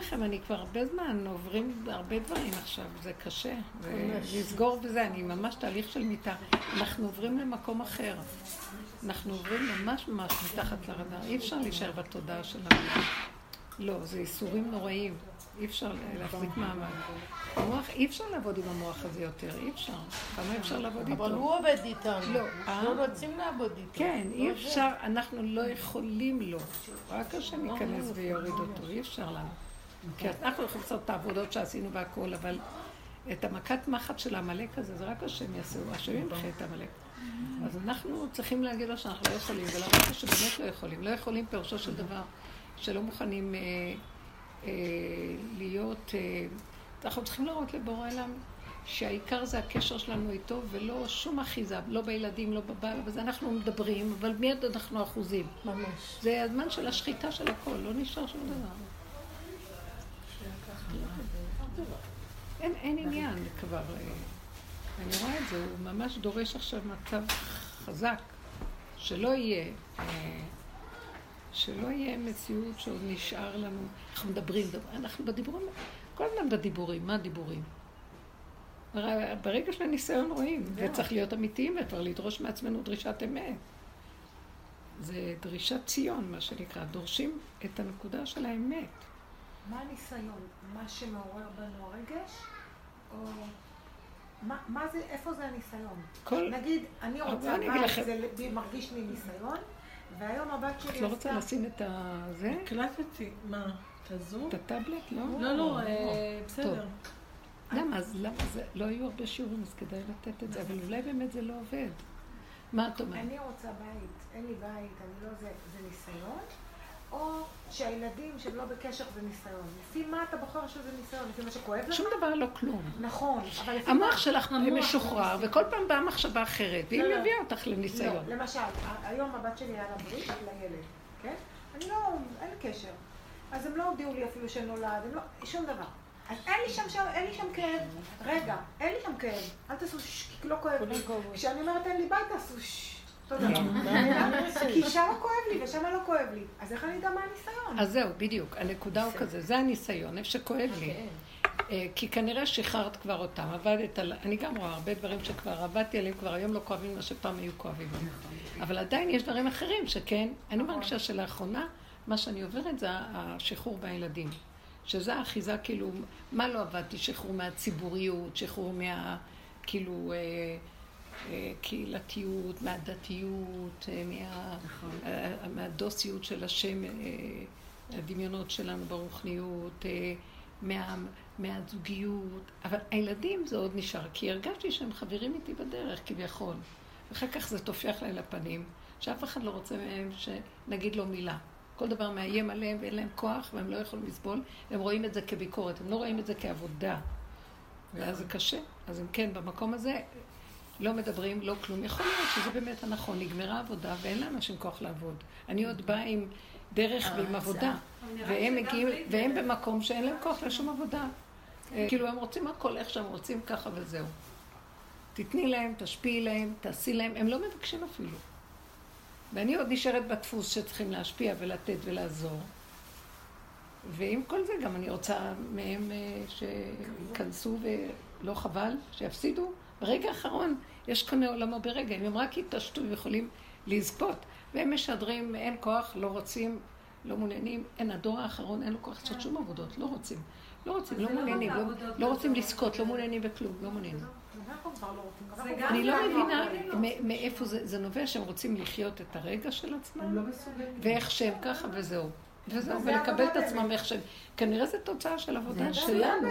לכם, אני כבר הרבה זמן, עוברים הרבה דברים עכשיו, זה קשה. לסגור בזה, אני ממש תהליך של מיטה. אנחנו עוברים למקום אחר. אנחנו עוברים ממש ממש מתחת לרדאר. אי אפשר להישאר בתודעה שלנו. לא, זה איסורים נוראים. אי אפשר להחזיק מעמד. המוח, אי אפשר לעבוד עם המוח הזה יותר, אי אפשר. כמה אפשר לעבוד איתו? אבל הוא עובד איתנו. לא. לא רוצים לעבוד איתו. כן, אי אפשר, אנחנו לא יכולים לו. רק השם ייכנס ויוריד אותו, אי אפשר לנו. כי אנחנו יכולים לעשות את העבודות שעשינו והכול, אבל את המכת מחט של העמלק הזה, זה רק השם יעשה, השם ימחה את העמלק. אז אנחנו צריכים להגיד לו שאנחנו לא יכולים, ולראות שבאמת לא יכולים. לא יכולים פירושו של דבר, שלא מוכנים אה, אה, להיות... אה, אנחנו צריכים להראות לבורא עולם שהעיקר זה הקשר שלנו איתו, ולא שום אחיזה, לא בילדים, לא בבעל, וזה אנחנו מדברים, אבל מיד אנחנו אחוזים. ממש. זה הזמן של השחיטה של הכל, לא נשאר שום דבר. אין, אין עניין כבר, אה, אני רואה את זה, הוא ממש דורש עכשיו מצב חזק, שלא יהיה, אה, שלא יהיה מציאות שעוד נשאר לנו, אנחנו מדברים, אנחנו בדיבורים, כל הזמן בדיבורים, מה הדיבורים? ברגע של הניסיון רואים, וצריך להיות אמיתיים וכבר לדרוש מעצמנו דרישת אמת. זה דרישת ציון, מה שנקרא, דורשים את הנקודה של האמת. מה הניסיון? מה שמעורר בנו הרגש? או... מה, מה זה, איפה זה הניסיון? כל... נגיד, אני רוצה אני בית, לכם. זה מרגיש לי ניסיון, והיום הבת שלי את לא רוצה לשים את הזה? הקלטתי. מה? את הזום? את הטאבלט? לא? לא, לא, אה, בסדר. למה? אז למה זה? לא היו הרבה שיעורים, אז כדאי לתת את זה, אבל אולי באמת זה לא עובד. מה את אומרת? אני רוצה בית, אין לי בית, אני לא זה, זה ניסיון, או שהילדים שהם לא בקשר זה ניסיון. לפי מה אתה בוחר שזה ניסיון? לפי מה שכואב לך? שום דבר לא כלום. נכון, אבל לפי המוח? שלך משוחרר, וכל פעם באה מחשבה אחרת, והיא לא, לא. מביאה אותך לניסיון. לא, למשל, היום הבת שלי היה לה ברית לילד, כן? אני לא, אין קשר. אז הם לא הודיעו לי אפילו שנולד, הם לא, שום דבר. אז אין לי שם, שם, אין לי שם כאב. רגע, אין לי שם כאב. אל תעשו כי לא כואב לי. כשאני אומרת אין לי בית, תעשו שש. תודה. כי שם כואב לי ושם לא כואב לי. אז איך אני אדע מה הניסיון? אז זהו, בדיוק. הנקודה הוא כזה, זה הניסיון, איפה שכואב לי. אה, כי כנראה שחררת כבר אותם, עבדת על... אני גם רואה הרבה דברים שכבר עבדתי עליהם, כבר היום לא כואבים מה שפעם היו כואבים. אבל עדיין יש דברים אחרים שכן, אני מרגישה שלאחרונה, מה שאני עוברת זה השחרור בילדים. שזה האחיזה, כאילו, מה לא עבדתי? שחרור מהציבוריות, שחרור מה... כאילו... אה, אה, קהילתיות, מהדתיות, אה, מה, אה, מהדוסיות של השם, אה, הדמיונות שלנו ברוחניות, אה, מה, מהזוגיות, אבל הילדים זה עוד נשאר, כי הרגשתי שהם חברים איתי בדרך כביכול. ואחר כך זה טופח להם לפנים, שאף אחד לא רוצה מהם שנגיד לו מילה. כל דבר מאיים עליהם ואין להם כוח והם לא יכולים לסבול, הם רואים את זה כביקורת, הם לא רואים את זה כעבודה. ואז זה קשה. אז אם כן, במקום הזה לא מדברים, לא כלום. יכול להיות שזה באמת הנכון, נגמרה עבודה ואין לאנשים כוח לעבוד. אני עוד באה עם דרך ועם עבודה, והם מגיעים, והם במקום שאין להם כוח לשום עבודה. אה, כאילו הם רוצים הכל איך שהם רוצים ככה וזהו. תתני להם, תשפיעי להם, תעשי להם, הם לא מבקשים אפילו. ואני עוד נשארת בדפוס שצריכים להשפיע ולתת ולעזור. ועם כל זה גם אני רוצה מהם אה, שייכנסו ולא חבל, שיפסידו. ברגע האחרון יש קונה עולמו ברגע, אם הם רק יתעשתו ויכולים לזכות. והם משדרים, אין כוח, לא רוצים, לא מעוניינים, אין, הדור האחרון אין לו כוח לעשות שום עבודות, לא רוצים. לא רוצים, לא מעוניינים, לא- לא רוצים לזכות, לא מעוניינים בכלום, לא מעוניינים. לא אני לא מבינה מאיפה זה, זה נובע שהם רוצים לחיות את הרגע של עצמם, לא. ואיך שהם ככה וזהו. וזהו, זה ולקבל את עבודה עצמם איך שהם... כנראה זו תוצאה של עבודה זה שלנו.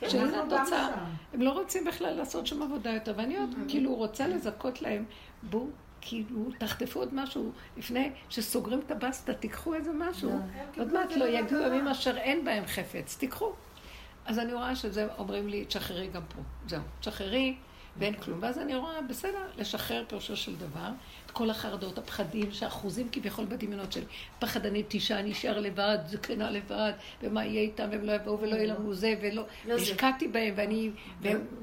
גם התוצאה. שם. הם לא רוצים בכלל לעשות שום עבודה יותר, ואני עוד כאילו רוצה לזכות להם, בואו, כאילו, תחטפו עוד משהו לפני שסוגרים את הבסטה, תיקחו איזה משהו. עוד מעט לא יגיעו ימים אשר אין בהם חפץ, תיקחו. אז אני רואה שזה, אומרים לי, תשחררי גם פה. זהו, תשחררי, ואין כלום. ואז אני רואה, בסדר, לשחרר פירושו של דבר, את כל החרדות, הפחדים, שאחוזים כביכול בדמיונות של פחדנית, אישה, נשאר לבד, זקנה לבד, ומה יהיה איתם, והם לא יבואו ולא יהיה לנו זה, ולא... לא. השקעתי בהם, ואני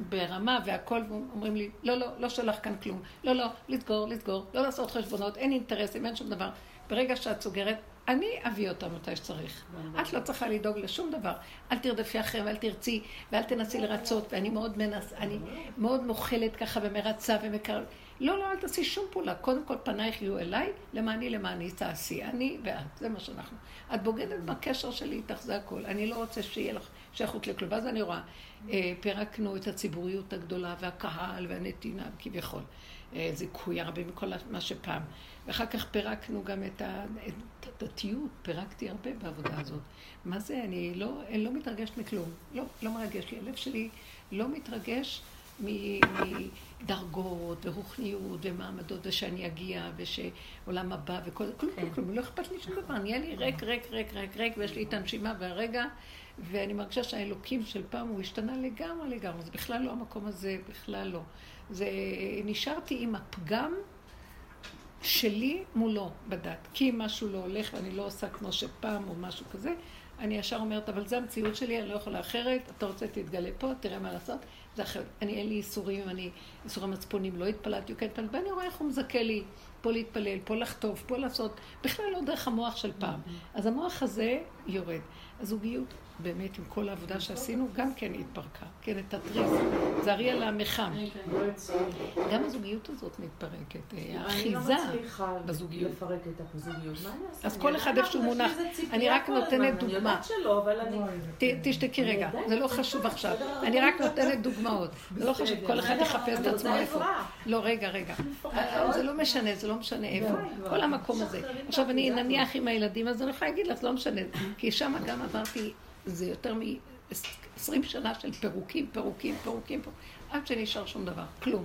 ברמה והכל, אומרים לי, לא, לא, לא שלח כאן כלום. לא, לא, לסגור, לסגור, לא לעשות חשבונות, אין אינטרסים, אין שום דבר. ברגע שאת סוגרת, אני אביא אותה מתי שצריך. את לא צריכה לדאוג לשום דבר. אל תרדפי אחריהם ואל תרצי ואל תנסי לרצות. ואני מאוד מנס... אני מאוד מוכלת ככה ומרצה ומקר... לא, לא, אל תעשי שום פעולה. קודם כל פנייך יהיו אליי, למעני למעני תעשי. אני ואת, זה מה שאנחנו. את בוגדת בקשר שלי איתך, זה הכל. אני לא רוצה שיהיה לך שייכות לכלום. ואז אני רואה, אה, פירקנו את הציבוריות הגדולה והקהל והנתינה כביכול. אה, זיכוי הרבה מכל מה שפעם. ואחר כך פירקנו גם את הדתיות, פירקתי הרבה בעבודה הזאת. מה זה, אני לא, אני לא מתרגשת מכלום. לא, לא מרגש לי. הלב שלי לא מתרגש מדרגות ורוחניות ומעמדות ושאני אגיע ושעולם הבא וכל זה, כלום, כלום, כלום, לא אכפת לי שום דבר, נהיה לי ריק, ריק, ריק, ריק, ריק, ויש לי את הנשימה והרגע, ואני מרגישה שהאלוקים של פעם הוא השתנה לגמרי לגמרי, זה בכלל לא המקום הזה, בכלל לא. זה, נשארתי עם הפגם שלי מולו בדת. כי אם משהו לא הולך ואני לא עושה כמו שפעם או משהו כזה, אני ישר אומרת, אבל זו המציאות שלי, אני לא יכולה אחרת, אתה רוצה תתגלה פה, תראה מה לעשות. זה אחרת. אני, אין לי איסורים, אני, איסורים מצפונים, לא התפללתי, כן התפללתי, ואני רואה איך הוא מזכה לי פה להתפלל, פה לחטוף, פה לעשות, בכלל לא דרך המוח של פעם. אז המוח הזה יורד. הזוגיות באמת, עם כל העבודה שעשינו, גם כן התפרקה. כן, את התריס. זה אריאל המחם. גם הזוגיות הזאת מתפרקת. האחיזה בזוגיות. לפרק את הזוגיות. מה אני אעשה? אז כל אחד איפשהו מונח. אני רק נותנת דוגמה. אני אני... תשתקי רגע, זה לא חשוב עכשיו. אני רק נותנת דוגמאות. זה לא חשוב, כל אחד יחפש את עצמו איפה. לא, רגע, רגע. זה לא משנה, זה לא משנה איפה. כל המקום הזה. עכשיו, אני נניח עם הילדים, אז אני יכולה להגיד לך, זה לא משנה. כי שם גם עברתי זה יותר מ-20 שנה של פירוקים, פירוקים, פירוקים, עד שנשאר שום דבר, כלום.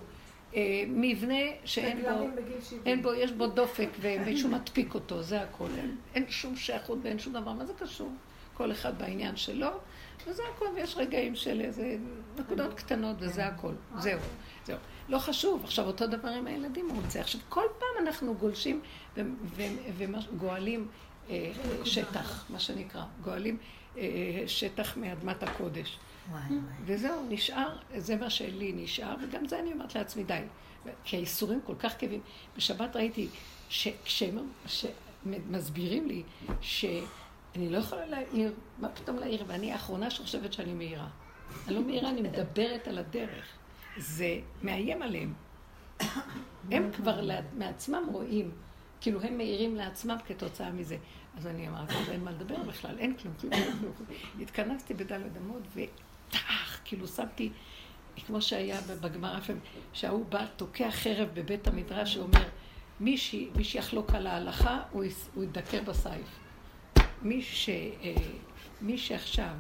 אה, מבנה שאין בו, אין בו, יש בו דופק ומישהו מדפיק אותו, זה הכל. אין, אין שום שייכות ואין שום דבר, מה זה קשור? כל אחד בעניין שלו, וזה הכל, ויש רגעים של איזה נקודות קטנות וזה הכל. זהו, זהו. לא חשוב. עכשיו, אותו דבר עם הילדים הוא רוצה. עכשיו, כל פעם אנחנו גולשים וגואלים אה, שטח, מה שנקרא. גואלים שטח מאדמת הקודש. וזהו, נשאר, זה מה שלי נשאר, וגם זה אני אומרת לעצמי, די. כי האיסורים כל כך כאבים. בשבת ראיתי שמסבירים לי שאני לא יכולה להעיר, מה פתאום להעיר, ואני האחרונה שחושבת שאני מעירה. אני לא מעירה, אני מדברת על הדרך. זה מאיים עליהם. הם כבר מעצמם רואים, כאילו הם מעירים לעצמם כתוצאה מזה. אז אני אמרתי, אין מה לדבר בכלל, אין כלום, כלום, כלום. התכנסתי בדלת אמות וטח, כאילו שמתי, כמו שהיה בגמרא, שההוא בא, תוקע חרב בבית המדרש, שאומר, מי שיחלוק על ההלכה, הוא ידקר בסייף. מי, ש, אה, מי שעכשיו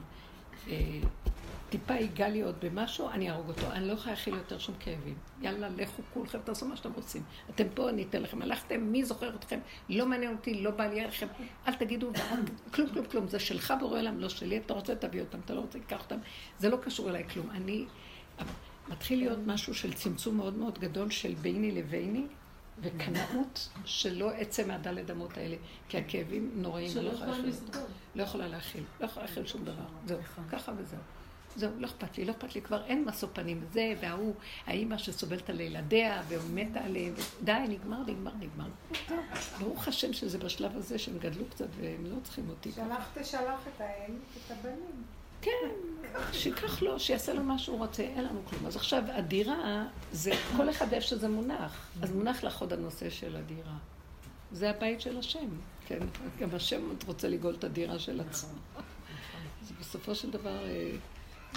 אה, טיפה ייגע לי עוד במשהו, אני אהרוג אותו. אני לא יכולה להכיל יותר שום כאבים. יאללה, לכו כולכם, תעשו מה שאתם רוצים. אתם פה, אני אתן לכם. הלכתם, מי זוכר אתכם? לא מעניין אותי, לא בא לי עליכם. אל תגידו, כלום, כלום, כלום. זה שלך בורא עולם, לא שלי. אתה רוצה, תביא אותם. אתה לא רוצה, תיקח אותם. זה לא קשור אליי כלום. אני... מתחיל להיות משהו של צמצום מאוד מאוד גדול של ביני לביני, וקנאות שלא אצא מהדלת אמות האלה, כי הכאבים נוראים, לא יכולה להכיל. לא יכולה להכיל. לא יכולה להכיל שום דבר. זהו, ככה וזהו. זהו, לא אכפת לי, לא אכפת לי, כבר אין משוא פנים. זה וההוא, האימא שסובלת על ילדיה ומתה עליהם, די, נגמר, נגמר, נגמר. ברוך השם שזה בשלב הזה שהם גדלו קצת והם לא צריכים אותי. שלח את האם, את הבנים. כן, שיקח לו, שיעשה לו מה שהוא רוצה, אין לנו כלום. אז עכשיו, הדירה, זה כל אחד איפה שזה מונח. אז מונח לך עוד הנושא של הדירה. זה הבית של השם, כן? גם השם רוצה לגאול את הדירה של עצמו. אז בסופו של דבר...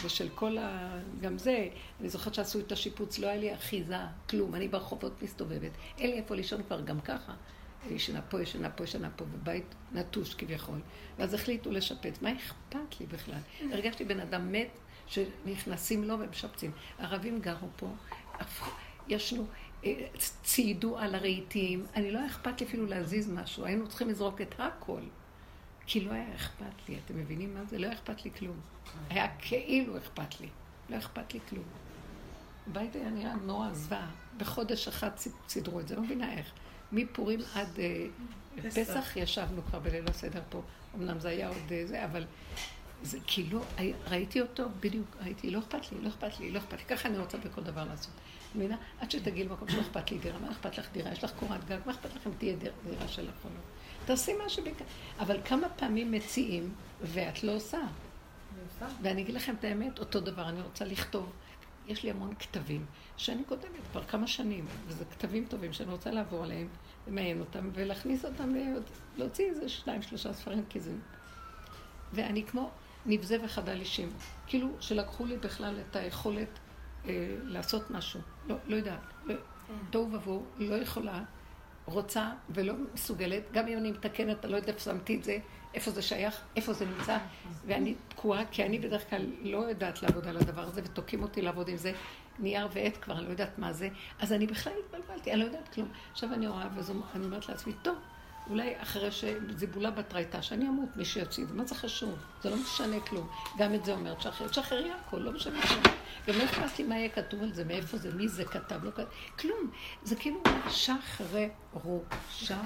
ושל כל ה... גם זה, אני זוכרת שעשו את השיפוץ, לא היה לי אחיזה, כלום. אני ברחובות מסתובבת. אין לי איפה לישון כבר גם ככה. ישנה פה, ישנה פה, ישנה פה, בבית נטוש כביכול. ואז החליטו לשפץ. מה אכפת לי בכלל? הרגשתי בן אדם מת שנכנסים לו ומשפצים. ערבים גרו פה, ישנו, אה, ציידו על הרהיטים. אני לא אכפת לי אפילו להזיז משהו. היינו צריכים לזרוק את הכל. כי לא היה אכפת לי. אתם מבינים מה זה? לא היה אכפת לי כלום. היה כאילו אכפת לי. לא אכפת לי כלום. הבית היה נראה נורא זוועה. בחודש אחד סידרו את זה, לא מבינה איך. מפורים עד uh, פסח ישבנו כבר בליל הסדר פה. אמנם זה היה עוד uh, זה, אבל זה כאילו, ראיתי אותו, בדיוק, ראיתי, לא אכפת לי, לא אכפת לי, לא אכפת לי. ככה אני רוצה בכל דבר לעשות. מבינה? עד שתגיעי למקום שלא אכפת לי דירה, מה אכפת לך דירה? יש לך קורת גג, מה אכפת לכם תהיה דירה שלך או לא? תעשי מה שביקשת. אבל כמה פעמים מציעים, ואת לא עושה. ואני אגיד לכם את האמת, אותו דבר, אני רוצה לכתוב. יש לי המון כתבים שאני כותבת כבר כמה שנים, וזה כתבים טובים שאני רוצה לעבור עליהם, למיין אותם ולהכניס אותם, להוציא איזה שניים, שלושה ספרים, כי זה... ואני כמו נבזה וחדל אישים. כאילו שלקחו לי בכלל את היכולת אה, לעשות משהו. לא, לא יודעת. לא, כן. תוהו ובוהו, לא יכולה, רוצה ולא מסוגלת. גם אם אני מתקנת, אני לא יודעת איפה שמתי את זה, איפה זה שייך, איפה זה נמצא. ואני תקועה, כי אני בדרך כלל לא יודעת לעבוד על הדבר הזה, ותוקעים אותי לעבוד עם זה. נייר ועט כבר, אני לא יודעת מה זה. אז אני בכלל התבלבלתי, אני לא יודעת כלום. עכשיו אני רואה, ואני אומרת לעצמי, טוב, אולי אחרי שזיבולה בת רייתה, שאני אמות, מי שיציב, מה זה חשוב? זה לא משנה כלום. גם את זה אומרת, שחררי, תשחררי הכל, לא משנה כלום. גם לא אכפת לי מה יהיה כתוב על זה, מאיפה זה, מי זה כתב, לא כתב, כלום. זה כאילו שחררו, שחררו.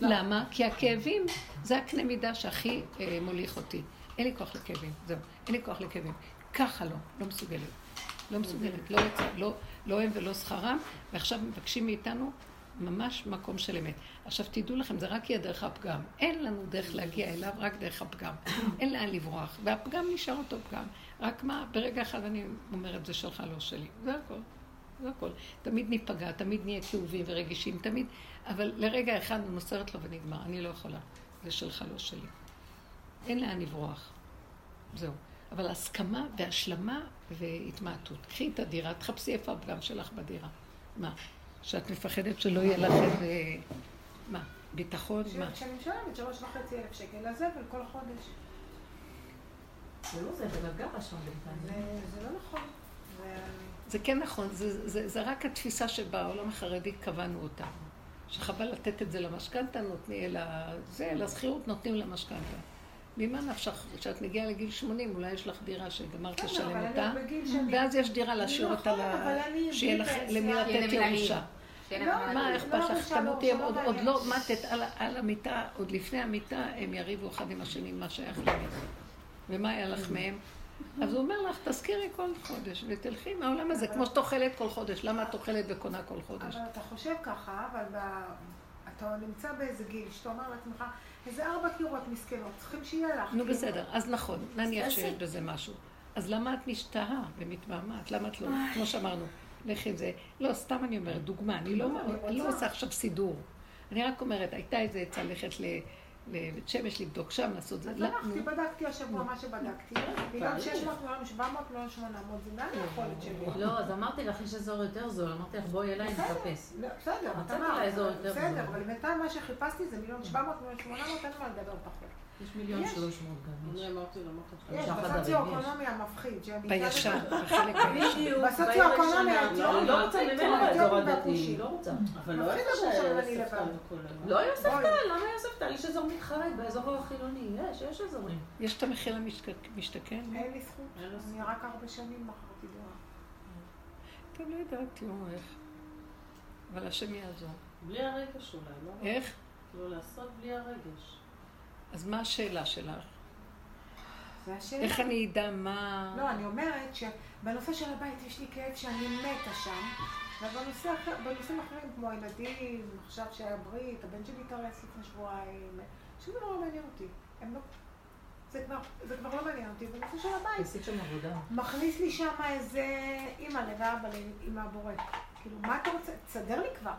למה? כי הכאבים, זה הקנה מידה שהכי אה, מוליך אותי. אין לי כוח לכאבים, זהו, אין לי כוח לכאבים. ככה לא, לא מסוגלת. לא מסוגלת, לא לא, לא הם ולא שכרם, ועכשיו מבקשים מאיתנו ממש מקום של אמת. עכשיו תדעו לכם, זה רק יהיה דרך הפגם. אין לנו דרך להגיע אליו, רק דרך הפגם. אין לאן לברוח, והפגם נשאר אותו פגם. רק מה, ברגע אחד אני אומרת, זה שלך, לא שלי. זה הכל. זה הכל. תמיד ניפגע, תמיד נהיה כאובים ורגישים, תמיד, אבל לרגע אחד אני מוסרת לו ונגמר. אני לא יכולה. זה שלך, לא שלי. אין לאן לברוח. זהו. אבל הסכמה והשלמה והתמעטות. קחי את הדירה, תחפשי איפה הפגם שלך בדירה. מה? שאת מפחדת שלא יהיה לך איזה... מה? ביטחון? מה? כשאני משלמת שלוש וחצי אלף שקל לזבל כל חודש. זה לא זה, זה גרה שם בינתיים. זה לא נכון. זה כן נכון, זה, זה, זה רק התפיסה שבעולם החרדי קבענו אותה. שחבל לתת את זה למשכנתה, נותנים, זה, לשכירות נותנים למשכנתה. ממה נפשך, כשאת מגיעה לגיל 80, אולי יש לך דירה שגמרת לשלם אותה, ואז יש דירה להשאיר אותה, שיהיה לך למי לתת ירושה. מה אכפת לך, תמותי, עוד לא מתת על המיטה, עוד לפני המיטה, הם יריבו אחד עם השני מה שייך למי. ומה היה לך מהם? אז הוא אומר לך, תזכירי כל חודש, ותלכי מהעולם הזה, כמו שאת אוכלת כל חודש. למה את אוכלת וקונה כל חודש? אבל אתה חושב ככה, אבל אתה נמצא באיזה גיל, שאתה אומר לעצמך, איזה ארבע קירות מסכנות, צריכים שיהיה לך. נו בסדר, אז נכון, נניח שיש בזה משהו. אז למה את משתהה ומתמהמת? למה את לא, כמו שאמרנו, לכי זה. לא, סתם אני אומרת, דוגמה, אני לא, לא עושה עכשיו סידור. אני רק אומרת, הייתה איזה עצה ללכת לבית שמש לבדוק שם, לעשות זה. אז הלכתי, בדקתי השבוע מה שבדקתי. מיליון 600, מיליון 700, מיליון 800, זה מעל היכולת שלי. לא, אז אמרתי לך, יש אזור יותר זול, אמרתי לך, בואי אליי, נחפש. בסדר, בסדר, אבל בינתיים מה שחיפשתי זה מיליון 700, מיליון 800, אין מה לדבר פחות. יש מיליון שלוש מאות גם. אני אמרתי לו, יש, בסוציו-אקונומי המפחיד. בישר, בחלק הישר. בסוציו-אקונומי אני לא רוצה ממנו באזור הדתי. לא רוצה. אבל לא יוסף טל. לא יוסף טל, למה יוסף טל? יש אזור מתחרד באזור החילוני. יש, יש אזורים. יש את המחיר המשתכן? אין לי זכות. אני רק ארבע שנים מכרתי דירה. טוב, לא יודעת, תראו איך. אבל השם יעזור. בלי הרגש אולי, לא? איך? כאילו לעשות בלי הרגש. אז מה השאלה שלך? איך אני אדע מה... לא, אני אומרת שבנושא של הבית יש לי כאב שאני מתה שם, ובנושאים אחרים, כמו הילדים, עכשיו שהיה ברית, הבן שלי התארס לפני שבועיים, שום דבר לא מעניין אותי. הם לא... זה כבר, זה כבר לא מעניין אותי, בנושא של הבית. עשית שם עבודה. מכניס לי שם איזה אימא ואבא עם הבורא. כאילו, מה אתה רוצה? תסדר לי כבר.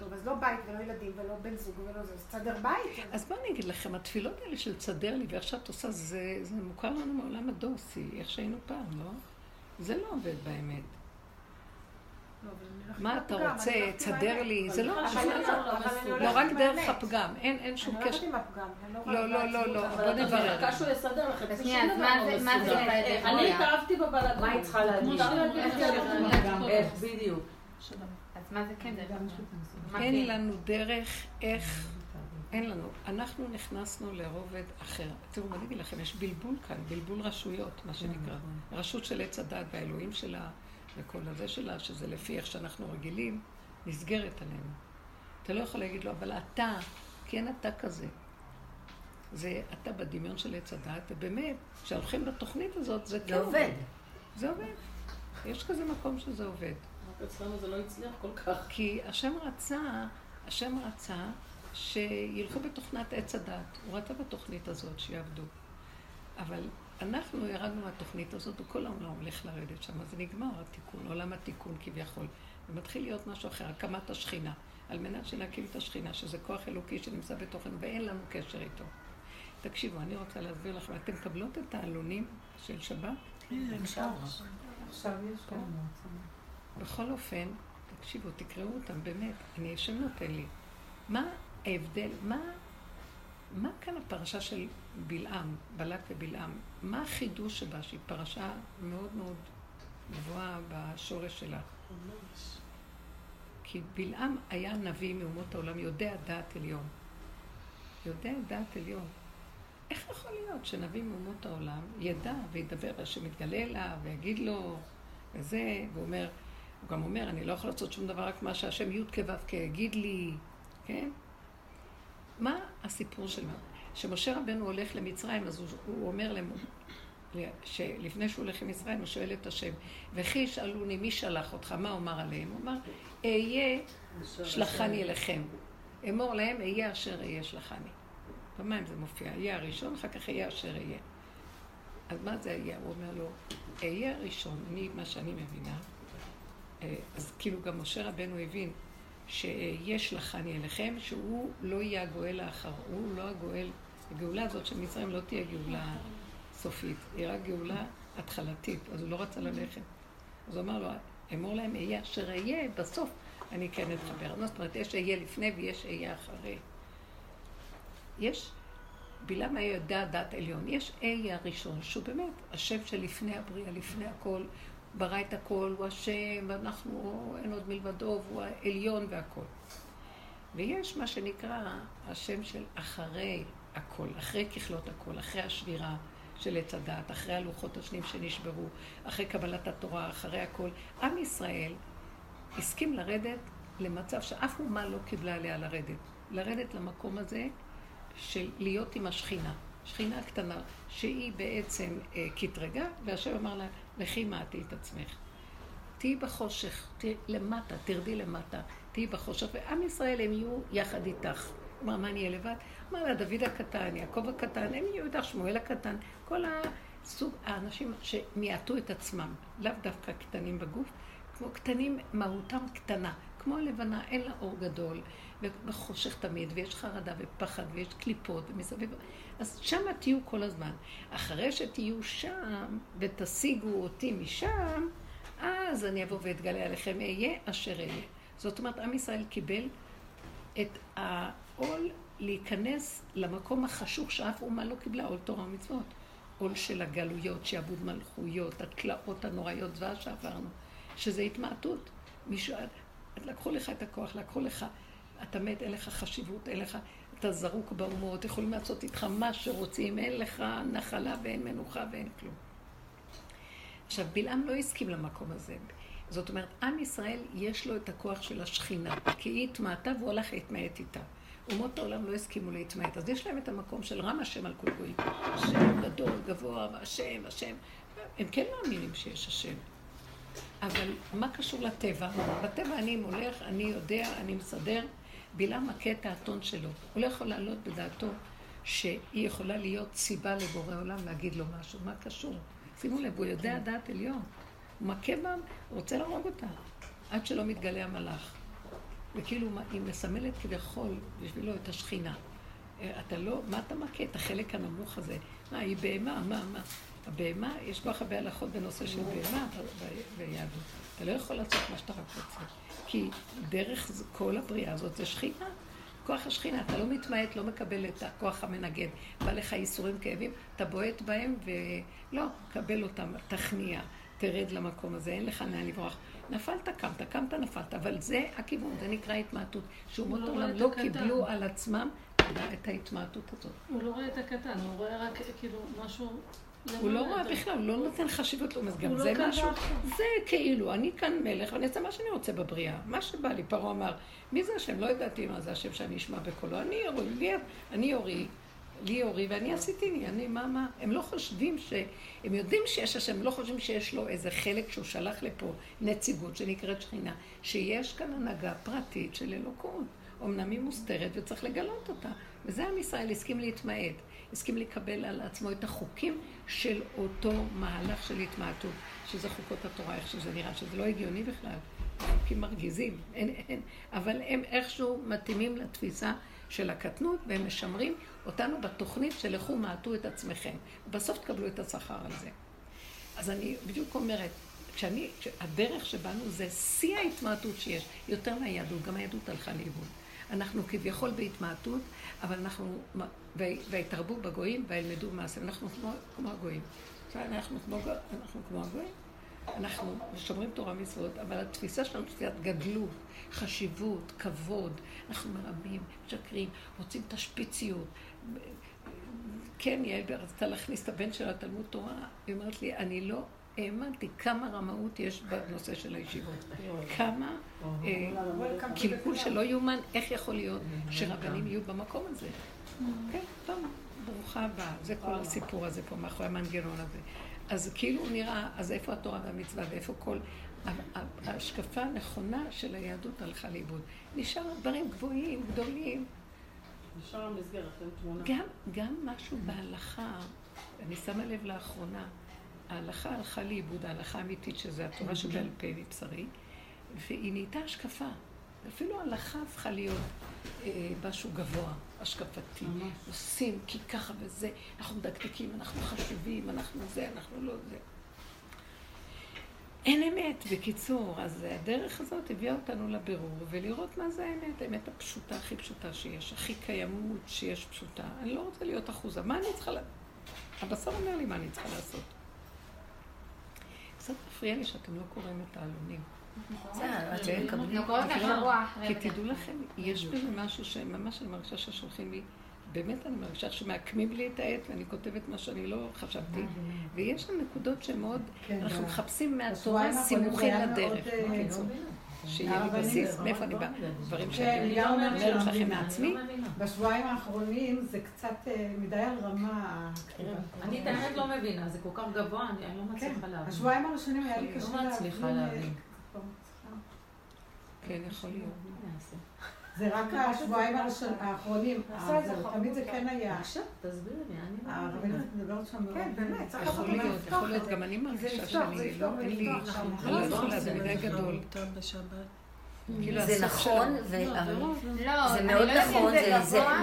טוב, אז לא בית ולא ילדים ולא בן זוג ולא זה, אז תסדר בית. אז בוא אני אגיד לכם, התפילות האלה של תסדר לי ועכשיו את עושה, זה, זה מוכר לנו מעולם הדוסי, איך שהיינו פעם, לא? זה לא עובד באמת. לא, מה אתה רוצה, תסדר לי, זה לא, לא רק דרך הפגם, אין שום קשר. לא, לא, לא, לא, בוא נברר. אני שהוא יסדר לכם, שנייה, אז מה זה אני התאהבתי בבלגן. מה היא צריכה להגיד? איך, בדיוק. מה זה כן? אין לנו דרך איך, אין לנו. אנחנו נכנסנו לרובד אחר. תראו, אני אגיד לכם, יש בלבול כאן, בלבול רשויות, מה שנקרא. רשות של עץ הדת והאלוהים שלה, וכל הזה שלה, שזה לפי איך שאנחנו רגילים, נסגרת עלינו. אתה לא יכול להגיד לו, אבל אתה, כן אתה כזה. זה אתה בדמיון של עץ הדת, ובאמת, כשהולכים בתוכנית הזאת, זה כן עובד. זה עובד. יש כזה מקום שזה עובד. אצלנו זה לא הצליח כל כך. כי השם רצה, השם רצה שילכו בתוכנת עץ הדת. הוא רצה בתוכנית הזאת שיעבדו. אבל אנחנו ירדנו מהתוכנית הזאת, וכל העולם הולך לרדת שם. אז נגמר התיקון, עולם התיקון כביכול. ומתחיל להיות משהו אחר, הקמת השכינה. על מנת שנקים את השכינה, שזה כוח אלוקי שנמצא בתוכן, ואין לנו קשר איתו. תקשיבו, אני רוצה להסביר לכם, אתם מקבלות את העלונים של שבת? כן, עכשיו יש כאן. בכל אופן, תקשיבו, תקראו אותם, באמת, אני, השם נותן לי. מה ההבדל, מה, מה כאן הפרשה של בלעם, בלק ובלעם? מה החידוש שבה, שהיא פרשה מאוד מאוד גבוהה בשורש שלה? כי בלעם היה נביא מאומות העולם, יודע דעת עליון. יודע דעת עליון. איך יכול להיות שנביא מאומות העולם ידע וידבר, והשם יתגלה אליו ויגיד לו, וזה, והוא אומר, הוא גם אומר, אני לא יכול לעשות שום דבר רק מה שהשם י' כו' כגיד לי, כן? מה הסיפור של מה? כשמשה רבנו הולך למצרים, אז הוא, הוא אומר להם, שלפני שהוא הולך למצרים, הוא שואל את השם, וכי ישאלוני מי שלח אותך, מה אומר עליהם? הוא אמר, אהיה שלחני אליכם. אמור להם, אהיה אשר אהיה שלחני. פעמיים זה מופיע, אהיה הראשון, אחר כך אהיה אשר אהיה. אז מה זה אהיה? הוא אומר לו, אהיה הראשון, אני, מה שאני מבינה, אז כאילו גם משה רבנו הבין שיש לכני אליכם, שהוא לא יהיה הגואל האחר, הוא לא הגואל, הגאולה הזאת של מצרים לא תהיה גאולה סופית, היא רק גאולה התחלתית, אז הוא לא רצה ללכת. אז הוא אמר לו, אמור להם אהיה אשר אהיה, בסוף אני כן אתחבר. זאת אומרת, יש אהיה לפני ויש אהיה אחרי. יש, בלעם היה יודע דת עליון, יש אהיה הראשון, שהוא באמת השם שלפני הבריאה, לפני הכל, ברא את הכל, הוא השם, ואנחנו, אין עוד מלבדו, והוא העליון והכל. ויש מה שנקרא השם של אחרי הכל, אחרי ככלות הכל, אחרי השבירה של עץ הדת, אחרי הלוחות השניים שנשברו, אחרי קבלת התורה, אחרי הכל. עם ישראל הסכים לרדת למצב שאף אומה לא קיבלה עליה לרדת. לרדת למקום הזה של להיות עם השכינה. שכינה קטנה, שהיא בעצם אה, קטרגה, והשם אמר לה, לכי מעטי את עצמך. תהיי בחושך, תהיי למטה, תרדי למטה, תהיי בחושך, ועם ישראל הם יהיו יחד איתך. אמר, מה אני אהיה לבד? אמר לה, דוד הקטן, יעקב הקטן, הם יהיו איתך, שמואל הקטן, כל הסוג, האנשים שמיעטו את עצמם, לאו דווקא קטנים בגוף, כמו קטנים, מהותם קטנה, כמו הלבנה, אין לה אור גדול, וחושך תמיד, ויש חרדה ופחד, ויש קליפות, ומסביב. אז שם תהיו כל הזמן. אחרי שתהיו שם, ותשיגו אותי משם, אז אני אבוא ואתגלה עליכם, אהיה אשר אהיה. זאת אומרת, עם ישראל קיבל את העול להיכנס למקום החשוך שאף אומה לא קיבלה, עול תורה ומצוות. עול של הגלויות, שעבוד מלכויות, התלאות הנוראיות, זוועה שעברנו, שזה התמעטות. מישהו, לקחו לך את הכוח, לקחו לך, אתה מת, אין לך חשיבות, אין לך, אתה זרוק באומות, יכולים לעשות איתך מה שרוצים, אין לך נחלה ואין מנוחה ואין כלום. עכשיו, בלעם לא הסכים למקום הזה. זאת אומרת, עם ישראל יש לו את הכוח של השכינה, כי היא התמעטה והוא הלך להתמעט איתה. אומות העולם לא הסכימו להתמעט, אז יש להם את המקום של רם השם על כל גוי. השם גדול, גבוה, השם, השם. הם כן מאמינים שיש השם. אבל מה קשור לטבע? בטבע אני מולך, אני יודע, אני מסדר. בלעם מכה את האתון שלו. הוא לא יכול לעלות בדעתו שהיא יכולה להיות סיבה לבורא עולם להגיד לו משהו. מה קשור? שימו לב, הוא יודע דעת עליון. הוא מכה בה, הוא רוצה להרוג אותה, עד שלא מתגלה המלאך. וכאילו היא מסמלת כביכול בשבילו את השכינה. אה, אתה לא, מה אתה מכה? את החלק הנמוך הזה. מה, היא בהמה? מה, מה? הבהמה, יש כל כך הרבה הלכות בנושא של בהמה ביהדות. אתה לא יכול לעשות מה שאתה רק רוצה. כי דרך כל הבריאה הזאת זה שכינה. כוח השכינה, אתה לא מתמעט, לא מקבל את הכוח המנגד. בא לך ייסורים, כאבים, אתה בועט בהם ולא, קבל אותם, תכניע, תרד למקום הזה, אין לך לאן לברוח. נפלת, קמת, קמת, נפלת, אבל זה הכיוון, זה נקרא התמעטות. שאומות לא העולם לא קיבלו על עצמם את ההתמעטות הזאת. הוא לא רואה את הקטן, הוא רואה רק כאילו משהו... הוא לא רואה בכלל, הוא לא נותן חשיבות לו, גם זה לא משהו, זה כאילו, אני כאן מלך ואני אעשה מה שאני רוצה בבריאה, מה שבא לי, פרעה אמר, מי זה השם? לא ידעתי מה זה השם שאני אשמע בקולו, אני יורי, לי, אני יורי, לי יורי ואני עשיתי לי, אני מה מה, הם לא חושבים ש... הם יודעים שיש השם, הם לא חושבים שיש לו איזה חלק שהוא שלח לפה, נציגות שנקראת שכינה, שיש כאן הנהגה פרטית של אלוקות. אמנם היא מוסתרת וצריך לגלות אותה. וזה עם ישראל הסכים להתמעט, הסכים לקבל על עצמו את החוקים של אותו מהלך של התמעטות, שזה חוקות התורה, איך שזה נראה, שזה לא הגיוני בכלל. חוקים מרגיזים, אין, אין, אבל הם איכשהו מתאימים לתפיסה של הקטנות, והם משמרים אותנו בתוכנית של לכו מעטו את עצמכם. בסוף תקבלו את השכר על זה. אז אני בדיוק אומרת, כשאני, הדרך שבאנו זה שיא ההתמעטות שיש, יותר מהיהדות, גם היהדות הלכה לאיבוד. אנחנו כביכול בהתמעטות, אבל אנחנו, ויתרבו בגויים וילמדו מעשה, אנחנו כמו, כמו הגויים. אנחנו כמו, אנחנו כמו הגויים. אנחנו שומרים תורה מצוות, אבל התפיסה שלנו תפיסת גדלות, חשיבות, כבוד, אנחנו מרמים, משקרים, רוצים תשפיציות. כן, יעל רצתה להכניס את הבן שלה לתלמוד תורה, היא אומרת לי, אני לא האמנתי כמה רמאות יש בנושא של הישיבות. כמה אה, קלקול שלא יאומן, איך יכול להיות שרבנים יהיו במקום הזה. כן, טוב, ברוכה הבאה. זה כל הסיפור הזה פה, מאחורי המנגנון הזה. אז כאילו נראה, אז איפה התורה והמצווה ואיפה כל... ההשקפה הנכונה של היהדות הלכה לאיבוד. נשאר דברים גבוהים, גדולים. נשאר המסגרת, תמונה. גם, גם משהו בהלכה, אני שמה לב לאחרונה, ההלכה הלכה לאיבוד, ההלכה האמיתית, שזה התורה שבעל פה מבשרי, והיא נהייתה השקפה. אפילו ההלכה הפכה להיות אה, משהו גבוה, השקפתי. עושים כי ככה וזה, אנחנו מדקדקים, אנחנו חשובים, אנחנו זה, אנחנו לא זה. אין אמת, בקיצור. אז הדרך הזאת הביאה אותנו לבירור, ולראות מה זה האמת, האמת הפשוטה, הכי פשוטה שיש, הכי קיימות שיש פשוטה. אני לא רוצה להיות אחוזה, מה אני צריכה ל... הבשר אומר לי מה אני צריכה לעשות. קצת מפריע לי שאתם לא קוראים את העלונים. כי תדעו לכם, יש בזה משהו שממש אני מרגישה ששולחים לי, באמת אני מרגישה שמעקמים לי את העט ואני כותבת מה שאני לא חשבתי, ויש שם נקודות שמאוד, כן, אנחנו מחפשים מהתורה סימוכים לדרך, אה, בקיצור. שיהיה לי בסיס, מאיפה אני באה, דברים כן, שאני אומרת לכם מעצמי. בשבועיים האחרונים זה קצת אה, מדי על רמה. אני את האמת לא מבינה, זה כל כך גבוה, אני לא מצליחה כן, להבין. השבועיים הראשונים היה לי קשה להבין. לא. כן, יכול להיות. זה רק השבועיים האחרונים, תמיד זה כן היה. עכשיו, תסבירי לי, אני הרבנית מדברת שם. כן, באמת, צריך יכול להיות, יכול להיות, גם אני מרגישה שאני לא, אין לי, אני לא יכולה, זה מדי גדול. כאילו, זה נכון, לא, זה מאוד נכון,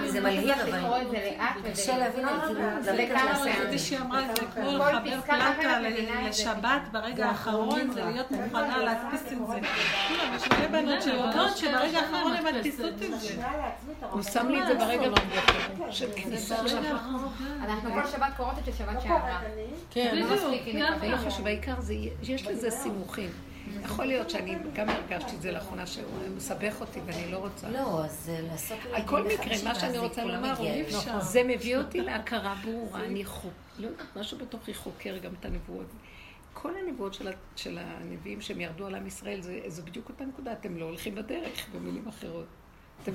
זה מלהיב, אבל קשה להבין, כאילו, ללכת לעשות. זה. שהיא אמרה, זה כמו לחבר פלטה לשבת ברגע האחרון, זה להיות מוכנה להדפיס עם זה. כולם, יש מלא בנות שיודעות שברגע האחרון הן מדפיסות עם זה. הוא שם לי את זה ברגע האחרון. של כניסה אנחנו כל שבת קוראות את של שבת שעברה. כן, לא לא העיקר זה, יש לזה סימוכים. יכול להיות שאני גם הרגשתי את זה לאחרונה, שהוא מסבך אותי ואני לא רוצה. לא, אז אה, לעשות... על כל מקרה, מה שאני רוצה לומר הוא, זה מביא אותי להכרה ברורה. אני חוק... לא יודעת, משהו בתוכי חוקר גם את הנבואות. כל הנבואות של, של הנביאים שהם ירדו על עם ישראל, זה, זה בדיוק אותה נקודה. אתם לא הולכים בדרך, במילים אחרות. אתם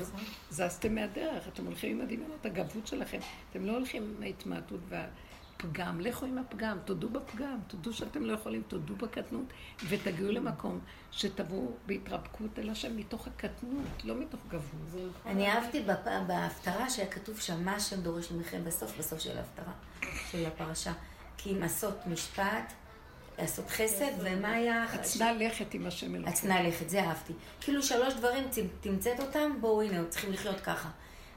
זזתם מהדרך, אתם הולכים עם הדמיונות, הגבות שלכם. אתם לא הולכים עם ההתמעטות וה... פגם, לכו עם הפגם, תודו בפגם, תודו שאתם לא יכולים, תודו בקטנות, ותגיעו למקום שתבואו בהתרפקות אל השם מתוך הקטנות, לא מתוך גבות. אני אהבתי בהפטרה שהיה כתוב שם מה השם דורש ממכם בסוף, בסוף של ההפטרה, של הפרשה. כי אם עשות משפט, לעשות חסד, ומה היה... עצנה לכת עם השם אלוקים. עצנה לכת, זה אהבתי. כאילו שלוש דברים, תמצאת אותם, בואו הנה, צריכים לחיות ככה.